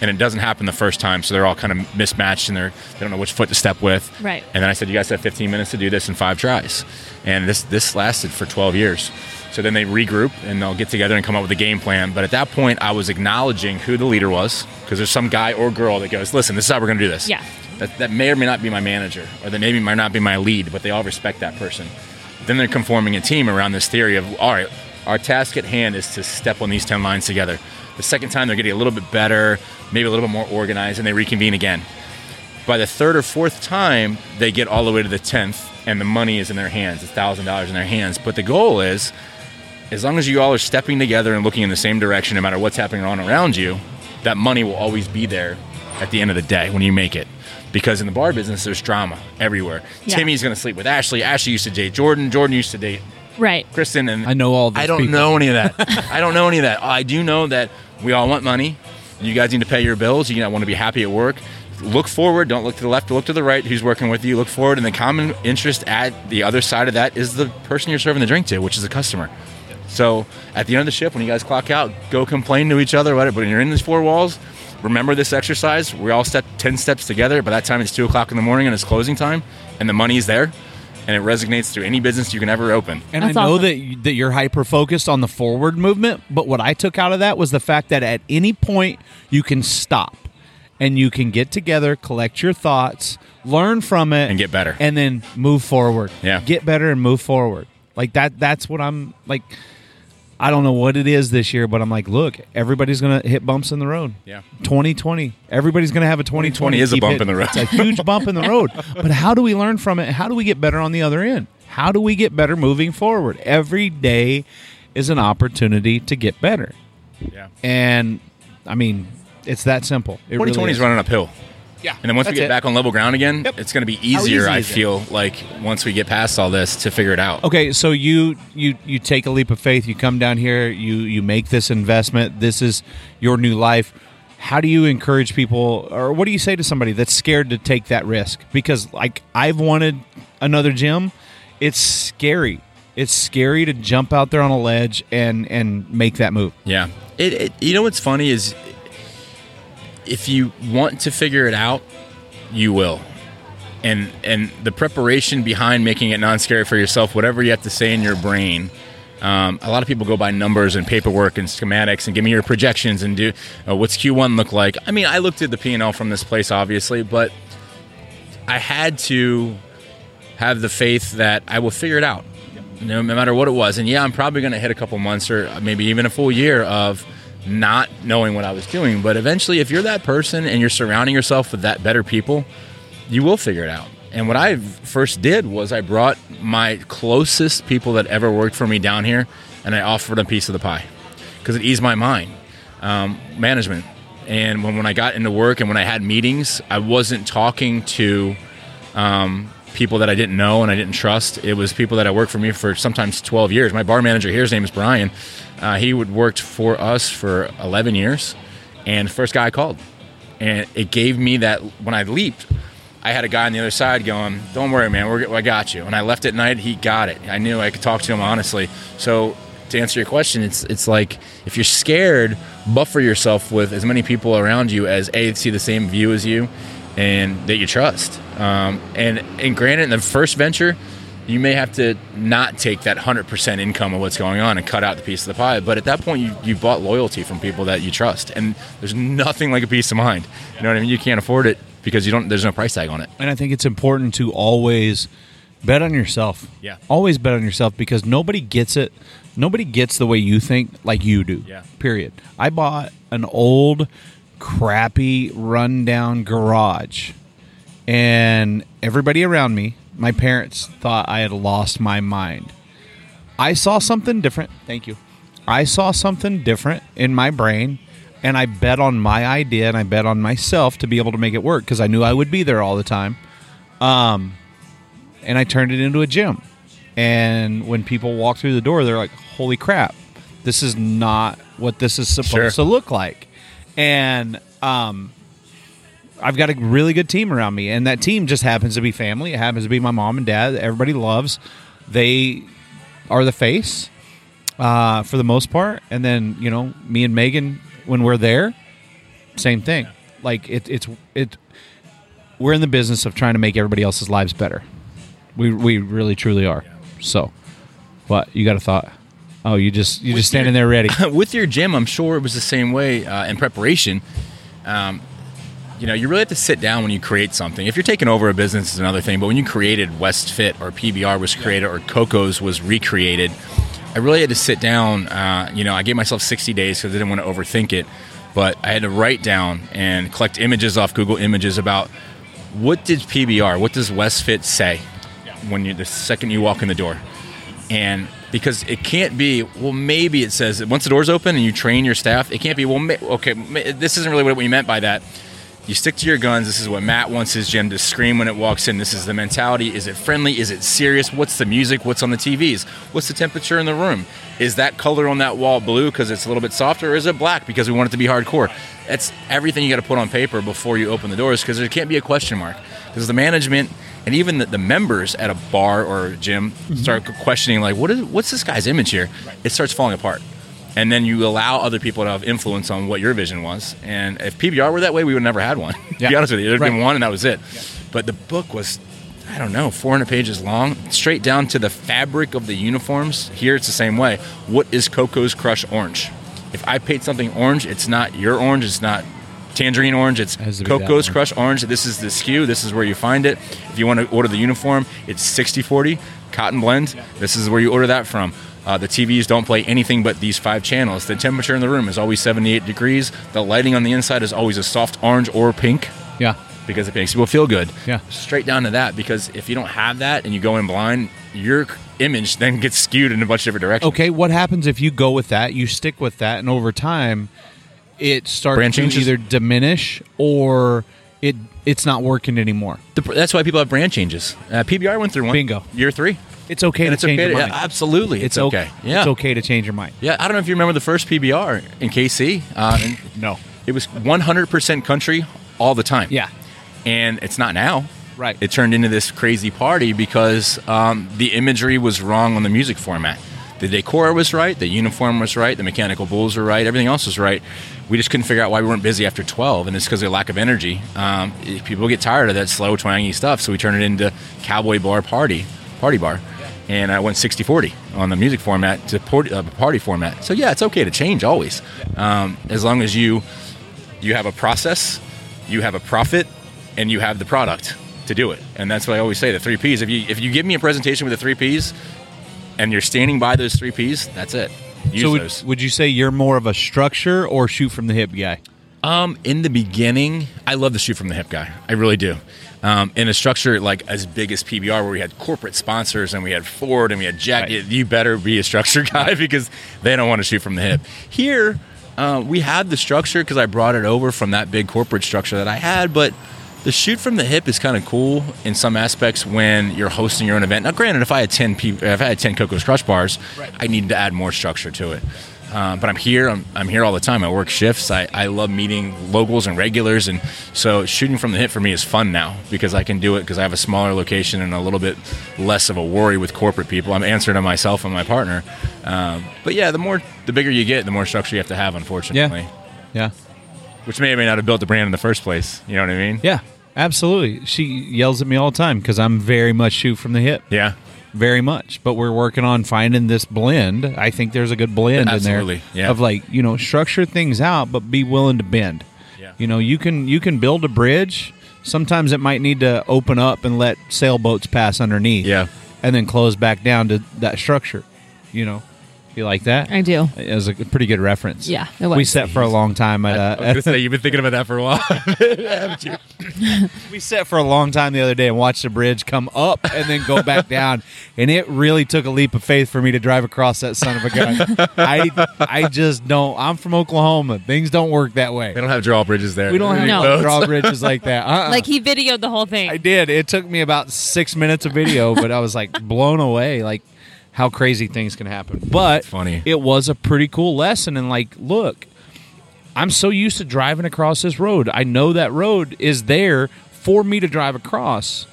[SPEAKER 4] and it doesn't happen the first time, so they're all kind of mismatched and they're they don't know which foot to step with.
[SPEAKER 3] Right.
[SPEAKER 4] And then I said, you guys have 15 minutes to do this in five tries, and this this lasted for 12 years. So then they regroup and they'll get together and come up with a game plan. But at that point, I was acknowledging who the leader was because there's some guy or girl that goes, listen, this is how we're going to do this.
[SPEAKER 3] Yeah.
[SPEAKER 4] That, that may or may not be my manager, or that maybe might not be my lead, but they all respect that person. Then they're conforming a team around this theory of, all right, our task at hand is to step on these 10 lines together. The second time, they're getting a little bit better, maybe a little bit more organized, and they reconvene again. By the third or fourth time, they get all the way to the 10th, and the money is in their hands, $1,000 in their hands. But the goal is, as long as you all are stepping together and looking in the same direction, no matter what's happening on around you, that money will always be there at the end of the day when you make it. Because in the bar business, there's drama everywhere.
[SPEAKER 3] Yeah.
[SPEAKER 4] Timmy's going to sleep with Ashley. Ashley used to date Jordan. Jordan used to date
[SPEAKER 3] Right.
[SPEAKER 4] Kristen. And
[SPEAKER 2] I know all these
[SPEAKER 4] I don't
[SPEAKER 2] people.
[SPEAKER 4] know any of that. I don't know any of that. I do know that we all want money. You guys need to pay your bills. You want to be happy at work. Look forward. Don't look to the left. Look to the right. Who's working with you? Look forward. And the common interest at the other side of that is the person you're serving the drink to, which is the customer. So at the end of the shift, when you guys clock out, go complain to each other. Whatever. But when you're in these four walls, remember this exercise. We all step ten steps together. By that time, it's two o'clock in the morning and it's closing time, and the money's there, and it resonates through any business you can ever open.
[SPEAKER 2] And
[SPEAKER 3] That's
[SPEAKER 2] I know
[SPEAKER 3] awesome.
[SPEAKER 2] that you, that you're hyper focused on the forward movement, but what I took out of that was the fact that at any point you can stop and you can get together, collect your thoughts, learn from it,
[SPEAKER 4] And get better.
[SPEAKER 2] and then move forward.
[SPEAKER 4] Yeah.
[SPEAKER 2] get better and move forward. Like that. That's what I'm like. I don't know what it is this year, but I'm like, look, everybody's gonna hit bumps in the road.
[SPEAKER 4] Yeah.
[SPEAKER 2] 2020, everybody's gonna have a 2020.
[SPEAKER 4] 2020 is a bump
[SPEAKER 2] hitting.
[SPEAKER 4] in the road.
[SPEAKER 2] It's a huge bump in the road. But how do we learn from it? How do we get better on the other end? How do we get better moving forward? Every day is an opportunity to get better,
[SPEAKER 4] Yeah.
[SPEAKER 2] and I mean, it's that simple. It
[SPEAKER 4] 2020
[SPEAKER 2] really
[SPEAKER 4] is running uphill.
[SPEAKER 2] Yeah,
[SPEAKER 4] And then once we get
[SPEAKER 2] it.
[SPEAKER 4] back on level ground again,
[SPEAKER 2] Yep.
[SPEAKER 4] it's going to be easier.
[SPEAKER 2] easy
[SPEAKER 4] I
[SPEAKER 2] is it?
[SPEAKER 4] feel like once we get past all this to figure it out.
[SPEAKER 2] Okay, so you you you take a leap of faith. You come down here. You you make this investment. This is your new life. How do you encourage people, or what do you say to somebody that's scared to take that risk? Because like I've wanted another gym. It's scary. It's scary to jump out there on a ledge and and make that move.
[SPEAKER 4] Yeah. It, it you know what's funny is if you want to figure it out, you will. And and the preparation behind making it non-scary for yourself, whatever you have to say in your brain. Um, a lot of people go by numbers and paperwork and schematics and give me your projections and do uh, what's Q1 look like. I mean, I looked at the P&L from this place obviously, but I had to have the faith that I will figure it out, no, no matter what it was. And yeah, I'm probably going to hit a couple months or maybe even a full year of not knowing what I was doing. But eventually, if you're that person and you're surrounding yourself with that better people, you will figure it out. And what I first did was I brought my closest people that ever worked for me down here, and I offered a piece of the pie because it eased my mind. Um, management. And when, when I got into work and when I had meetings, I wasn't talking to um, people that I didn't know and I didn't trust. It was people that I worked for me for sometimes 12 years. My bar manager here, his name is Brian. Uh, he would worked for us for 11 years, and first guy I called, and it gave me that when I leaped. I had a guy on the other side going, "Don't worry, man. We're, I got you." And I left at night. He got it. I knew I could talk to him honestly. So to answer your question, it's it's like if you're scared, buffer yourself with as many people around you as a see the same view as you, and that you trust. Um, and and granted, in the first venture, you may have to not take that hundred percent income of what's going on and cut out the piece of the pie. But at that point, you you bought loyalty from people that you trust, and there's nothing like a peace of mind. You know what I mean? You can't afford it because you don't. There's no price tag on it.
[SPEAKER 2] And I think it's important to always bet on yourself.
[SPEAKER 4] Yeah.
[SPEAKER 2] Always bet on yourself because nobody gets it. Nobody gets the way you think like you do.
[SPEAKER 4] Yeah.
[SPEAKER 2] Period. I bought an old, crappy, rundown garage, and everybody around me, my parents, thought I had lost my mind. I saw something different. Thank you. I saw something different in my brain, and I bet on my idea and I bet on myself to be able to make it work because I knew I would be there all the time. Um, and I turned it into a gym. And when people walk through the door, they're like, "Holy crap, this is not what this is supposed
[SPEAKER 4] Sure.
[SPEAKER 2] to look like." And um, I've got a really good team around me, and that team just happens to be family. It happens to be my mom and dad. Everybody loves. They are the face uh, for the most part, and then you know me and Megan when we're there, same thing. Like it, it's it. We're in the business of trying to make everybody else's lives better. We we really truly are. So, what you got a thought? Oh, you just you just standing there ready.
[SPEAKER 4] with your gym, I'm sure it was the same way uh, in preparation. Um, you know, you really have to sit down when you create something. If you're taking over a business, is another thing. But when you created West Fit or PBR was created or Coco's was recreated, I really had to sit down. Uh, you know, I gave myself 60 days because I didn't want to overthink it. But I had to write down and collect images off Google Images about what did PBR, what does West Fit say when you the second you walk in the door, and because it can't be well maybe it says once the doors open and you train your staff it can't be well ma- okay ma- this isn't really what we meant by that. You stick to your guns. This is what matt wants his gym to scream when it walks in. This is the mentality. Is it friendly? Is it serious? What's the music? What's on the tvs what's the temperature in the room? Is that color on that wall blue because it's a little bit softer or is it black because we want it to be hardcore? That's everything you got to put on paper before you open the doors because there can't be a question mark. Because the management and even the, the members at a bar or a gym mm-hmm. start questioning like what is what's this guy's image here it starts falling apart and then you allow other people to have influence on what your vision was and if pbr were that way we would never had one to
[SPEAKER 2] Yeah.
[SPEAKER 4] be honest with you there'd been
[SPEAKER 2] Right.
[SPEAKER 4] one and that was it but the book was I don't know, 400 pages long, straight down to the fabric of the uniforms. Here it's the same way. What is Coco's Crush orange? If I paint something orange, it's not your orange, it's not tangerine orange, it's
[SPEAKER 2] Has to be
[SPEAKER 4] Coco's. Crush orange. This is the SKU, this is where you find it. If you want to order the uniform, it's 60 40 cotton blend. This is where you order that from. Uh, the TVs don't play anything but these five channels. The temperature in the room is always 78 degrees. The lighting on the inside is always a soft orange or pink
[SPEAKER 2] Yeah.
[SPEAKER 4] because it makes people feel good.
[SPEAKER 2] Yeah.
[SPEAKER 4] Straight down to that because if you don't have that and you go in blind, your image then gets skewed in a bunch of different directions.
[SPEAKER 2] Okay, what happens if you go with that, you stick with that, and over time, it starts
[SPEAKER 4] Brand
[SPEAKER 2] to
[SPEAKER 4] changes?
[SPEAKER 2] either diminish or it it's not working anymore.
[SPEAKER 4] The, that's why people have brand changes. Uh, PBR went through one.
[SPEAKER 2] Bingo.
[SPEAKER 4] Year three.
[SPEAKER 2] It's okay
[SPEAKER 4] And
[SPEAKER 2] to
[SPEAKER 4] it's
[SPEAKER 2] change
[SPEAKER 4] okay.
[SPEAKER 2] your
[SPEAKER 4] to-
[SPEAKER 2] mind.
[SPEAKER 4] absolutely. It's,
[SPEAKER 2] o-
[SPEAKER 4] okay. Yeah.
[SPEAKER 2] it's okay to change your mind.
[SPEAKER 4] Yeah. I don't know if you remember the first PBR in KC. Uh, and
[SPEAKER 2] No.
[SPEAKER 4] it was 100% country all the time.
[SPEAKER 2] Yeah.
[SPEAKER 4] And it's not now.
[SPEAKER 2] Right.
[SPEAKER 4] It turned into this crazy party because um, the imagery was wrong on the music format. The decor was right, the uniform was right, the mechanical bulls were right, everything else was right. We just couldn't figure out why we weren't busy after 12, and it's because of lack of energy. Um, people get tired of that slow, twangy stuff, so we turned it into cowboy bar party, party bar. And I went 60 40 on the music format to party, uh, party format. So, yeah, it's okay to change always. Um, as long as you you have a process, you have a profit, and you have the product to do it. And that's what I always say: the three Ps. If you if you give me a presentation with the three Ps, and you're standing by those three Ps, that's it. Use
[SPEAKER 2] so would,
[SPEAKER 4] those.
[SPEAKER 2] would you say you're more of a structure or shoot from the hip guy?
[SPEAKER 4] Um, in the beginning, I love the shoot from the hip guy. I really do. Um, in a structure like as big as PBR, where we had corporate sponsors and we had Ford and we had Jack,
[SPEAKER 2] Right.
[SPEAKER 4] you better be a structure guy because they don't want to shoot from the hip. Here, uh, we had the structure because I brought it over from that big corporate structure that I had, but the shoot from the hip is kind of cool in some aspects when you're hosting your own event. Now, granted, if I had ten, pe- if I had ten Coco's Crush bars, I needed to add more structure to it. Uh, but I'm here. I'm, I'm here all the time. I work shifts. I, I love meeting locals and regulars, and so shooting from the hip for me is fun now because I can do it because I have a smaller location and a little bit less of a worry with corporate people. I'm answering to myself and my partner. Um, but yeah, the more the bigger you get, the more structure you have to have. Unfortunately,
[SPEAKER 2] yeah, Yeah.
[SPEAKER 4] which may or may not have built the brand in the first place. You know what I mean?
[SPEAKER 2] Yeah. Absolutely. She yells at me all the time because I'm very much shoot from the hip.
[SPEAKER 4] Yeah.
[SPEAKER 2] very much. But we're working on finding this blend. I think there's a good blend
[SPEAKER 4] Absolutely,
[SPEAKER 2] in there
[SPEAKER 4] yeah.
[SPEAKER 2] of like you know structure things out, but be willing to bend.
[SPEAKER 4] Yeah.
[SPEAKER 2] You know, you can you can build a bridge. Sometimes it might need to open up and let sailboats pass underneath.
[SPEAKER 4] Yeah.
[SPEAKER 2] and then close back down to that structure. You know, you like that?
[SPEAKER 3] I do.
[SPEAKER 2] It was a pretty good reference.
[SPEAKER 3] Yeah, it was.
[SPEAKER 2] We sat for a long time at,
[SPEAKER 4] I
[SPEAKER 2] uh,
[SPEAKER 4] was gonna say you've been thinking about that for a while.
[SPEAKER 2] we sat for a long time the other day and watched the bridge come up and then go back down, and it really took a leap of faith for me to drive across that son of a gun. I I just don't. I'm from Oklahoma. Things don't work that way.
[SPEAKER 4] they don't have drawbridges there.
[SPEAKER 2] We don't have
[SPEAKER 3] No.
[SPEAKER 2] drawbridges like that. Uh-uh.
[SPEAKER 3] Like he videoed the whole thing.
[SPEAKER 2] I did. It took me about six minutes of video, but I was like blown away. Like how crazy things can happen. But
[SPEAKER 4] funny.
[SPEAKER 2] It was a pretty cool lesson. And like, look, I'm so used to driving across this road. I know that road is there for me to drive across.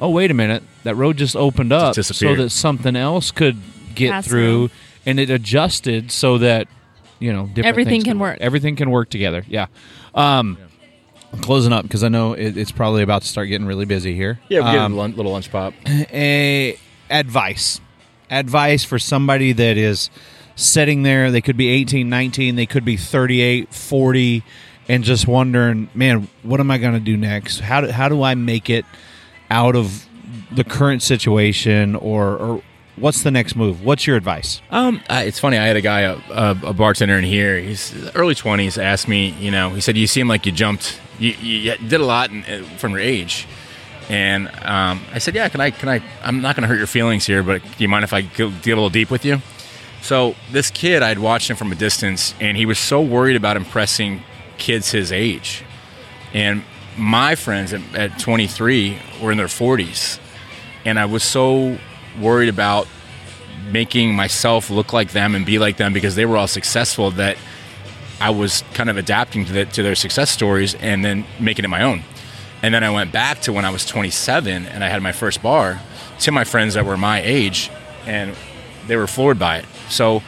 [SPEAKER 2] Oh, wait a minute. That road just opened up
[SPEAKER 4] Just
[SPEAKER 2] so that something else could get
[SPEAKER 3] Pass
[SPEAKER 2] through,
[SPEAKER 3] through.
[SPEAKER 2] and it adjusted so that you know different
[SPEAKER 3] Everything
[SPEAKER 2] things
[SPEAKER 3] can work.
[SPEAKER 2] Everything can work together. Yeah. Um, I'm closing up because I know it, it's probably about to start getting really busy here.
[SPEAKER 4] Yeah, we get
[SPEAKER 2] Um,
[SPEAKER 4] a lun- little lunch pop.
[SPEAKER 2] a advice advice for somebody that is sitting there they could be 18 19 they could be 38 40 and just wondering man what am i going to do next how do, how do i make it out of the current situation or or what's the next move what's your advice
[SPEAKER 4] Um, it's funny. I had a guy, a, a, a bartender in here. He's early twenties. Asked me, you know, he said, "You seem like you jumped. You, you did a lot in, from your age." And um, I said, "Yeah, can I? Can I? I'm not going to hurt your feelings here, but do you mind if I go get a little deep with you?" So this kid, I'd watched him from a distance, and he was so worried about impressing kids his age. And my friends at, at 23 were in their 40s, and I was so worried about making myself look like them and be like them because they were all successful that I was kind of adapting to, the, to their success stories and then making it my own. And then I went back to when I was 27 and I had my first bar to my friends that were my age and they were floored by it. So,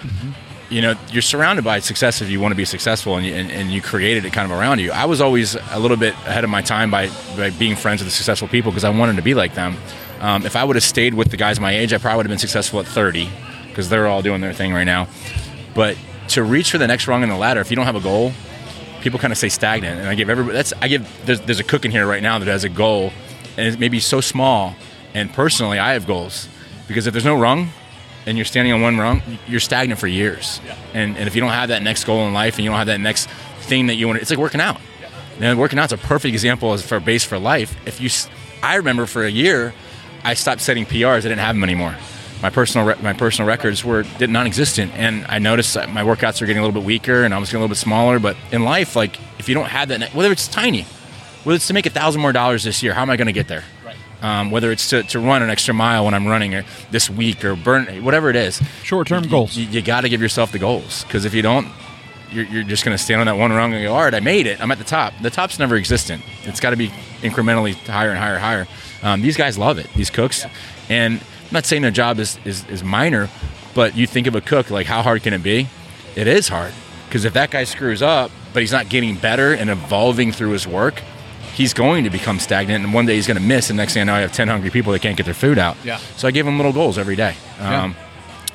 [SPEAKER 4] you know, you're surrounded by success if you want to be successful and you, and, and you created it kind of around you. I was always a little bit ahead of my time by, by being friends with the successful people because I wanted to be like them. Um, if I would have stayed with the guys my age, I probably would have been successful at 30 because they're all doing their thing right now. But to reach for the next rung in the ladder, if you don't have a goal, people kind of say stagnant. And I give everybody that's I give there's, there's a cook in here right now that has a goal, and it's maybe so small. And personally, I have goals because if there's no rung, and you're standing on one rung, you're stagnant for years. And and if you don't have that next goal in life, and you don't have that next thing that you want, it's like working out. And working out's a perfect example as for a base for life. If you, I remember for a year, I stopped setting PRs. I didn't have them anymore. My personal re- my personal records were did non-existent, and I noticed that my workouts were getting a little bit weaker, and I was getting a little bit smaller. But in life, like if you don't have that, ne- whether it's tiny, whether it's to make a thousand more dollars this year, how am I going to get there? Um, whether it's to, to run an extra mile when I'm running or this week or burn whatever it is,
[SPEAKER 2] short-term goals
[SPEAKER 4] you, you got to give yourself the goals because if you don't, you're, you're just going to stand on that one rung and go, all right, I made it. I'm at the top. The top's never existent. It's got to be incrementally higher and higher and higher. Um, these guys love it, these cooks. And I'm not saying their job is, is, is minor, but you think of a cook, like how hard can it be? It is hard because if that guy screws up, but he's not getting better and evolving through his work, he's going to become stagnant and one day he's going to miss and next thing I know I have 10 hungry people that can't get their food out.
[SPEAKER 2] Yeah.
[SPEAKER 4] So I give them little goals every day.
[SPEAKER 2] Yeah.
[SPEAKER 4] Um,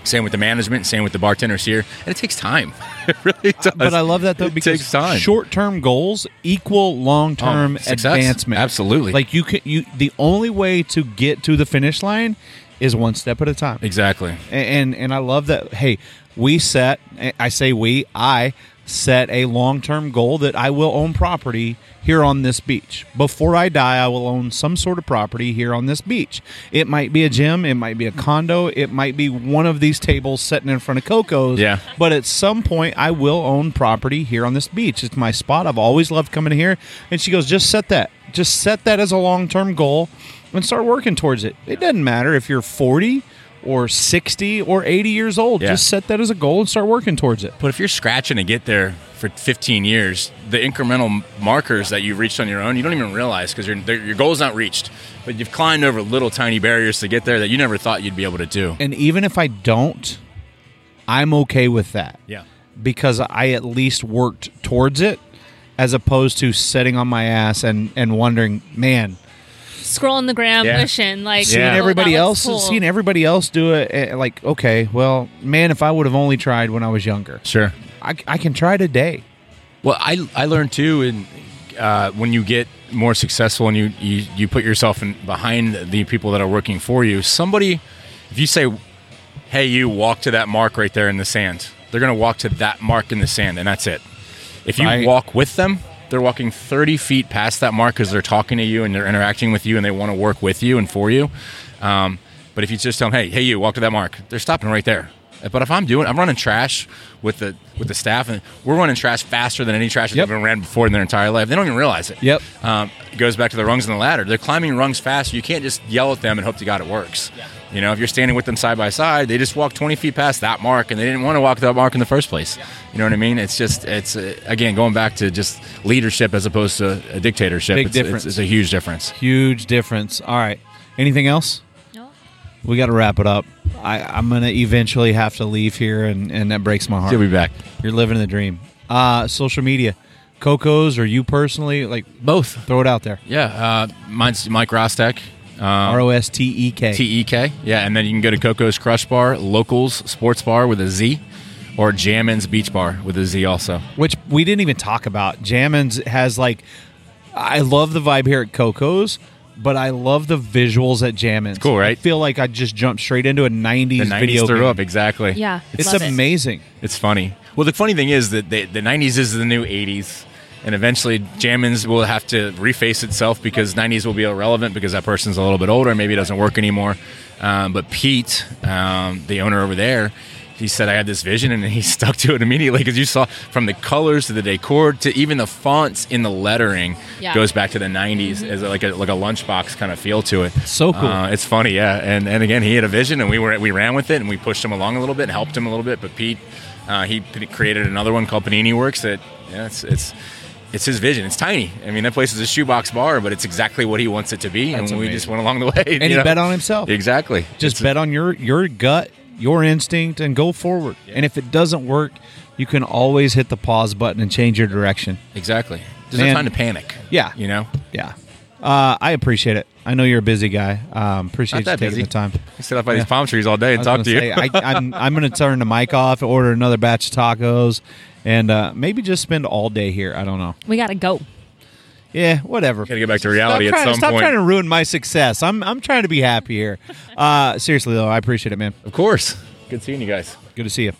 [SPEAKER 4] Same with the management, same with the bartenders here. And it takes time. it really does.
[SPEAKER 2] but i love that though
[SPEAKER 4] It
[SPEAKER 2] because
[SPEAKER 4] takes time.
[SPEAKER 2] short-term goals equal long-term
[SPEAKER 4] success.
[SPEAKER 2] advancement
[SPEAKER 4] Absolutely.
[SPEAKER 2] like you can you the only way to get to the finish line is one step at a time
[SPEAKER 4] Exactly.
[SPEAKER 2] and and I love that. Hey, we set. I say we. I set a long term goal that I will own property here on this beach. Before I die, I will own some sort of property here on this beach. It might be a gym. It might be a condo. It might be one of these tables sitting in front of Coco's.
[SPEAKER 4] Yeah.
[SPEAKER 2] But at some point, I will own property here on this beach. It's my spot. I've always loved coming here. And she goes, just set that. Just set that as a long term goal and start working towards it. It doesn't matter if you're 40 or 60 or 80 years old.
[SPEAKER 4] Yeah.
[SPEAKER 2] Just set that as a goal and start working towards it.
[SPEAKER 4] But if you're scratching to get there for 15 years, the incremental markers that you've reached on your own, you don't even realize because your goal's not reached. But you've climbed over little tiny barriers to get there that you never thought you'd be able to do.
[SPEAKER 2] And even if I don't, I'm okay with that.
[SPEAKER 4] Yeah.
[SPEAKER 2] Because I at least worked towards it as opposed to sitting on my ass and, and wondering, man,
[SPEAKER 3] Scrolling the gram,
[SPEAKER 4] Yeah.
[SPEAKER 3] wishing like
[SPEAKER 2] seeing
[SPEAKER 3] oh, that
[SPEAKER 2] everybody
[SPEAKER 3] looks
[SPEAKER 2] else
[SPEAKER 3] cool.
[SPEAKER 2] seeing everybody else do it eh, like okay well man if i would have only tried when i was younger
[SPEAKER 4] Sure.
[SPEAKER 2] i, I can try today
[SPEAKER 4] Well, I I learned too, and uh, when you get more successful and you, you you put yourself in behind the people that are working for you. Somebody, if you say, "Hey, you walk to that mark right there in the sand," they're going to walk to that mark in the sand, and that's it. If you
[SPEAKER 2] Right.
[SPEAKER 4] walk with them, they're walking thirty feet past that mark because they're talking to you and they're interacting with you and they want to work with you and for you. Um, but if you just tell them, "Hey, hey, you walk to that mark," they're stopping right there. But if I'm doing, I'm running trash with the with the staff, and we're running trash faster than any trash
[SPEAKER 2] Yep.
[SPEAKER 4] they've ever ran before in their entire life. They don't even realize it.
[SPEAKER 2] Yep.
[SPEAKER 4] Um, it goes back to the rungs in the ladder. They're climbing rungs faster. You can't just yell at them and hope to God it works. You know, if you're standing with them side by side, they just walked 20 feet past that mark, and they didn't want to walk that mark in the first place. You know what I mean? It's just, it's uh, again going back to just leadership as opposed to a dictatorship.
[SPEAKER 2] Big
[SPEAKER 4] it's, it's-
[SPEAKER 2] difference.
[SPEAKER 4] It's, a huge difference.
[SPEAKER 2] huge difference all right anything else
[SPEAKER 3] No.
[SPEAKER 2] we got to wrap it up I, i'm gonna eventually have to leave here and, and that breaks my heart
[SPEAKER 4] You'll be back.
[SPEAKER 2] you're living the dream uh social media coco's or you personally like
[SPEAKER 4] Both.
[SPEAKER 2] throw it out there
[SPEAKER 4] Yeah. Uh, mine's Mike Rostek. Um,
[SPEAKER 2] r-o-s-t-e-k
[SPEAKER 4] T E K. Yeah, and then you can go to Coco's Crush Bar, Localz Sports Bar with a Z, or Jammin'z Beach Bar with a Z also.
[SPEAKER 2] which we didn't even talk about. Jammin'z has like, I love the vibe here at Coco's, but I love the visuals at Jammin'z.
[SPEAKER 4] cool, right?
[SPEAKER 2] I feel like I just jumped straight into a '90s,
[SPEAKER 4] The 90s
[SPEAKER 2] video
[SPEAKER 4] threw
[SPEAKER 2] game.
[SPEAKER 4] up, exactly.
[SPEAKER 3] Yeah,
[SPEAKER 2] It's
[SPEAKER 3] love it.
[SPEAKER 2] amazing.
[SPEAKER 4] It's funny. Well, the funny thing is that the, the 90s is the new 80s. And eventually, Jammin'z will have to reface itself because 90s will be irrelevant because that person's a little bit older, maybe it doesn't work anymore. Um, but Pete, um, the owner over there, he said, I had this vision and he stuck to it immediately because you saw from the colors to the decor to even the fonts in the lettering
[SPEAKER 3] Yeah.
[SPEAKER 4] goes back to the 90s as like a, like a lunchbox kind of feel to it.
[SPEAKER 2] So cool.
[SPEAKER 4] Uh, it's funny, yeah. And and again, he had a vision, and we were we ran with it, and we pushed him along a little bit, and helped him a little bit. But Pete, uh, he created another one called Panini Works. That yeah, it's it's it's his vision. It's tiny. I mean, that place is a shoebox bar, but it's exactly what he wants it to be,
[SPEAKER 2] That's
[SPEAKER 4] and we
[SPEAKER 2] amazing.
[SPEAKER 4] just went along the way.
[SPEAKER 2] And he bet on himself.
[SPEAKER 4] Exactly.
[SPEAKER 2] Just
[SPEAKER 4] It's-
[SPEAKER 2] bet on your your gut, your instinct, and go forward. And if it doesn't work, you can always hit the pause button and change your direction.
[SPEAKER 4] exactly. There's
[SPEAKER 2] Man.
[SPEAKER 4] no time to panic.
[SPEAKER 2] Yeah.
[SPEAKER 4] You know.
[SPEAKER 2] Yeah. Uh, I appreciate it. I know you're a busy guy. Um, appreciate you taking
[SPEAKER 4] busy.
[SPEAKER 2] the time.
[SPEAKER 4] I sit up by
[SPEAKER 2] Yeah.
[SPEAKER 4] these palm trees all day and talk to you.
[SPEAKER 2] I, I'm, I'm going to turn the mic off, order another batch of tacos, and uh, maybe just spend all day here. I don't know.
[SPEAKER 3] We gotta go.
[SPEAKER 2] Yeah, whatever.
[SPEAKER 4] Gotta get back to reality
[SPEAKER 2] stop
[SPEAKER 4] at
[SPEAKER 2] trying,
[SPEAKER 4] some
[SPEAKER 2] stop
[SPEAKER 4] point.
[SPEAKER 2] trying to ruin my success. I'm I'm trying to be happy here. Uh, seriously though, I appreciate it, man.
[SPEAKER 4] of course. Good seeing you guys.
[SPEAKER 2] Good to see you.